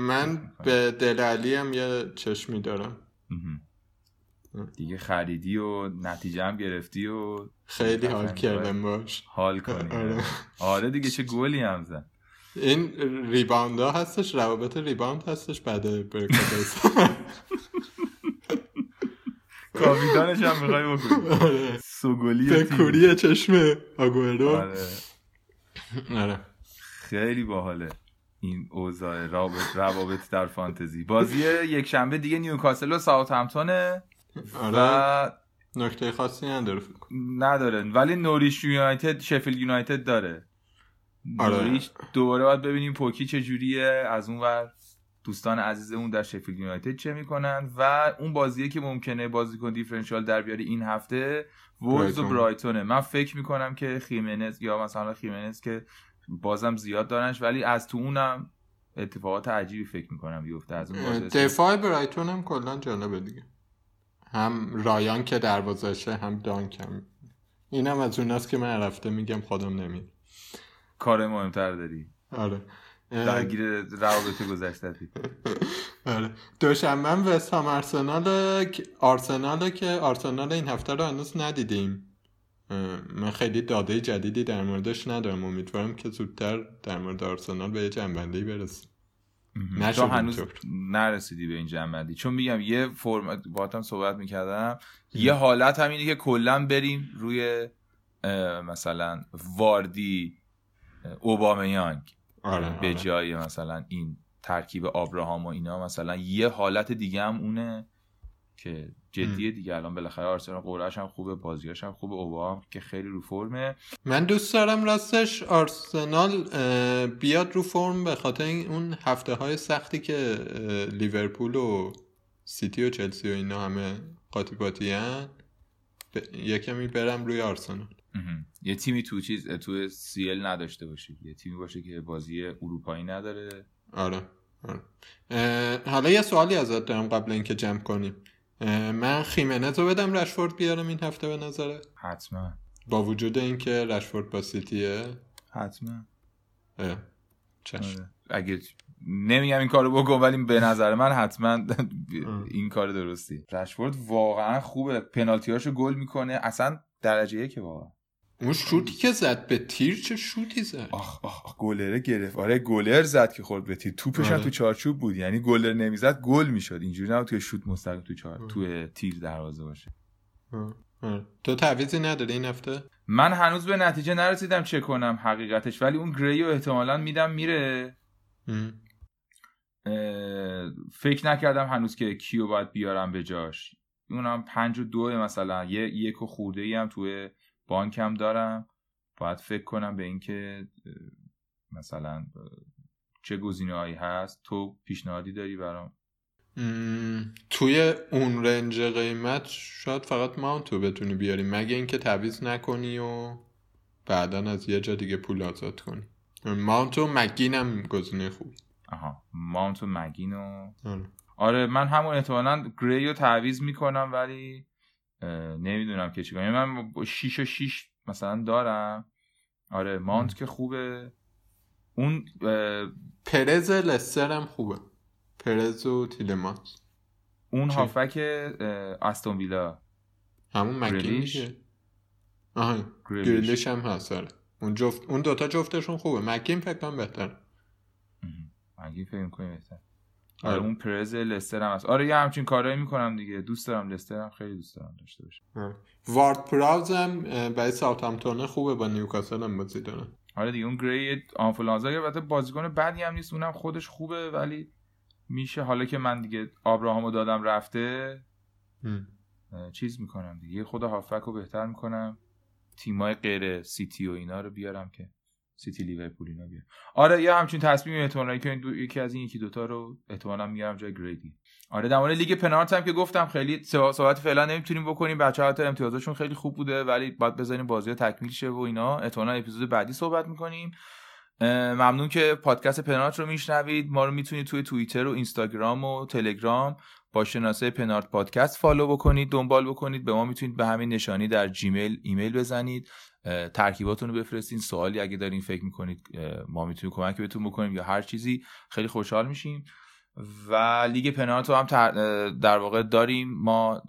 من به دل علی هم یه چشمی دارم.
دیگه خریدی و نتیجه هم گرفتی و
خیلی حال کردم باش.
حال کنی.
آره.
آره دیگه چه گلی هم زد.
این ریباوند ها هستش روابط ریباوند هستش بعد برکات
کاپیتانش هم می‌خوای بکنی. سوگلی
به
تیم.
کوری چشم آگورو
آره.
آره.
خیلی باحاله این اوضاع رابط روابط در فانتزی. بازی یک شنبه دیگه نیوکاسل و ساوثهمپتونه.
آره.
و
نکته خاصی نداره.
نداره. ولی نوریچ یونایتد شفیلد یونایتد داره.
آره.
نوریچ دوباره باید ببینیم پوکی چه جوریه از اون ور دوستان عزیزمون در شفیلد یونایتد چه می‌کنن و اون بازیه که ممکنه بازیکن differential در بیاری این هفته وولز و
برایتون.
برایتونه من فکر می‌کنم که خیمنز یا مثلا خیمنز که بازم زیاد دارنش ولی از تو اونم اتفاقات عجیبی فکر می‌کنم بیفته از اون
دفاع برایتون هم کلا جالبه دیگه هم رایان که دروازشه هم دانک هم اینم از اوناست که من رفته میگم خودم نمید
کار مهمتر داری.
آره.
درگیر روابط گذشتتی
آره. دوشنبه هم وست هم آرسنال آرسنال که آرسنال این هفته رو هنوز ندیدیم. من خیلی داده جدیدی در موردش ندارم. امیدوارم که زودتر در مورد آرسنال به یه جنبندی برسیم.
تو هنوز. نرسیدی به این جنبندی چون میگم یه فرم با هم صحبت می‌کردم. یه حالت هم اینه که کلا بریم روی مثلا واردی اوبامیانگ
آره,
به
آره.
جای مثلا این ترکیب آبراهام و اینا مثلا یه حالت دیگه هم اونه که جدیه دیگه الان بالاخره آرسنال قرعه‌ش هم خوبه بازیاش هم خوبه اوبا هم که خیلی رو فرمه
من دوست دارم راستش آرسنال بیاد رو فرم به خاطر اون هفته های سختی که لیورپول و سیتی و چلسی و اینا همه قاطی ب... یه کمی برم روی آرسنال.
یه تیمی تو چیز تو سیل نداشته باشی. یه تیمی باشه که بازی اروپایی نداره.
آره آره. حالا یه سوالی ازت دارم قبل اینکه جمع کنیم. من خیمنز رو بدم رشفورد بیارم این هفته به نظره
حتما.
با وجود اینکه رشفورد با سیتیه.
حتما.
چشم.
آره. اگه نمیگم این کارو بکن ولی به نظر من حتما این کار درستی. رشفورد واقعا خوبه. پنالتیاشو گل می‌کنه. اصلا درجه یکه واقعا.
اون شوتی که زد به تیر چه شوتی زد؟
آخ آخ آخ، گلره گرفت. آره گلر زد که خورد به تیر. توپش هم
آره.
تو چارچوب بود. یعنی گلر نمی‌زد گل می‌شد. اینجوری نه توی شوت مستقیم تو چار توی تیر دروازه باشه.
تو تعویضی نداری این هفته؟
من هنوز به نتیجه نرسیدم چه کنم حقیقتش ولی اون گری رو احتمالا میدم میره. فکر نکردم هنوز که کیو باید بیارم به جاش. اونم پنج و دو مثلا. یه یک و خورده ای هم توی بانکم دارم. باید فکر کنم به اینکه مثلا چه گزینه هایی هست. تو پیشنهادی داری برام؟
توی اون رنج قیمت شاید فقط ماونتو بتونی بیاری. مگه اینکه تعویض نکنی و بعدا از یه جا دیگه پول آزاد کنی. ماونتو مگین هم گزینه خوبی.
آها. ماونت و مگین و
آره.
آره من همون احتمالا گری رو تعویض می‌کنم ولی نمی‌دونم که چیکار یعنی من با 6 و 6 مثلا دارم. آره ماونت که خوبه. اون
پرز لستر هم خوبه. پرز و تیلمانس
اون؟ هافبک استون ویلا.
همون؟ دیگه. آها
گریلیش.
هم هست آره. اون جفت اون دوتا جفتشون خوبه. مگین فکر کنم بهتر
مگین فکر می‌کنی بهتر
آره.
آره اون پرز لستر هم هست. آره یه همچین کارایی می‌کنم دیگه. دوست دارم لستر هم خیلی دوست دارم داشته باشه
وارد پراوز هم برای ساوثهامپتون خوبه با نیوکاسل هم بازی دارن
آره دیگه اون گری آنفولانزا البته بازیکن بدی هم نیست اونم خودش خوبه ولی میشه. حالا که من دیگه آبراهامو دادم رفته چیز می‌کنم دیگه. خود هافک رو بهتر می‌کنم. تیمای غیر سیتی و اینا رو بیارم که سیتی لیورپول اینا بیارم آره یه همچین تصمیم احتمالاً که دو... یکی از این یکی دوتا رو احتمالاً میارم جای گریدی آره در مورد لیگ پنالت هم که گفتم خیلی صحبت فعلا نمی‌تونیم بکنیم. بچه‌ها تا امتیازشون خیلی خوب بوده ولی باید بذاریم بازی تکمیل شه و اینا. احتمالاً اپیزود بعدی صحبت می‌کنیم. ممنون که پادکست پنالت رو میشنوید. ما رو می‌تونید توی توییتر و اینستاگرام و تلگرام با شناسه پنالت پادکست follow بکنید دنبال بکنید. به ما می‌تونید به همین نشانی در جیمیل ایمیل بزنید. ترکیباتون رو بفرستین. سوالی اگه دارین فکر می‌کنید ما می‌تونیم کمک بهتون بکنیم یا هر چیزی خیلی خوشحال میشیم. و لیگ پنالت رو هم در واقع داریم. ما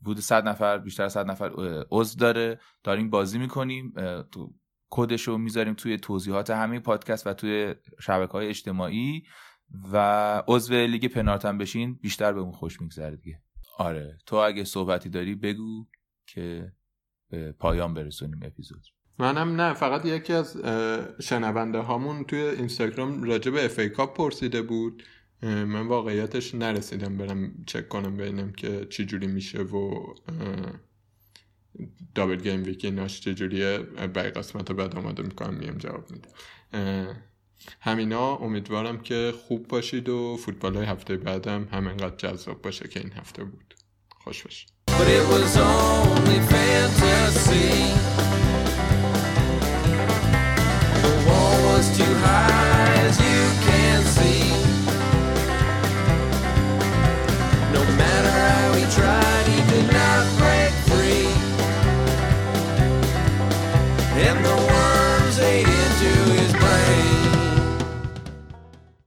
بود 100 نفر بیشتر از 100 نفر عضو داره. داریم بازی می‌کنیم. تو کدش رو می‌ذاریم توی توضیحات همه پادکست و توی شبکه های اجتماعی. و عضو لیگ پنالت هم بشین بیشتر بهمون خوش میگذره دیگه. آره. تو اگه صحبتی داری بگو که به پایان برسونیم اپیزود
منم نه فقط یکی از شنونده هامون توی اینستاگرام راجع به FA Cup پرسیده بود. من واقعیتش نرسیدم برم چک کنم ببینم که چی جوری میشه و دابل گیم ویکی ناش چجوریه برای قسمت بعد آماده می‌کنم میم جواب میده همینا امیدوارم که خوب باشید و فوتبال های هفته بعدم همینقدر جذاب باشه که این هفته بود. خوش باشید.
but it was only fantasy. The wall was too high, as you can see.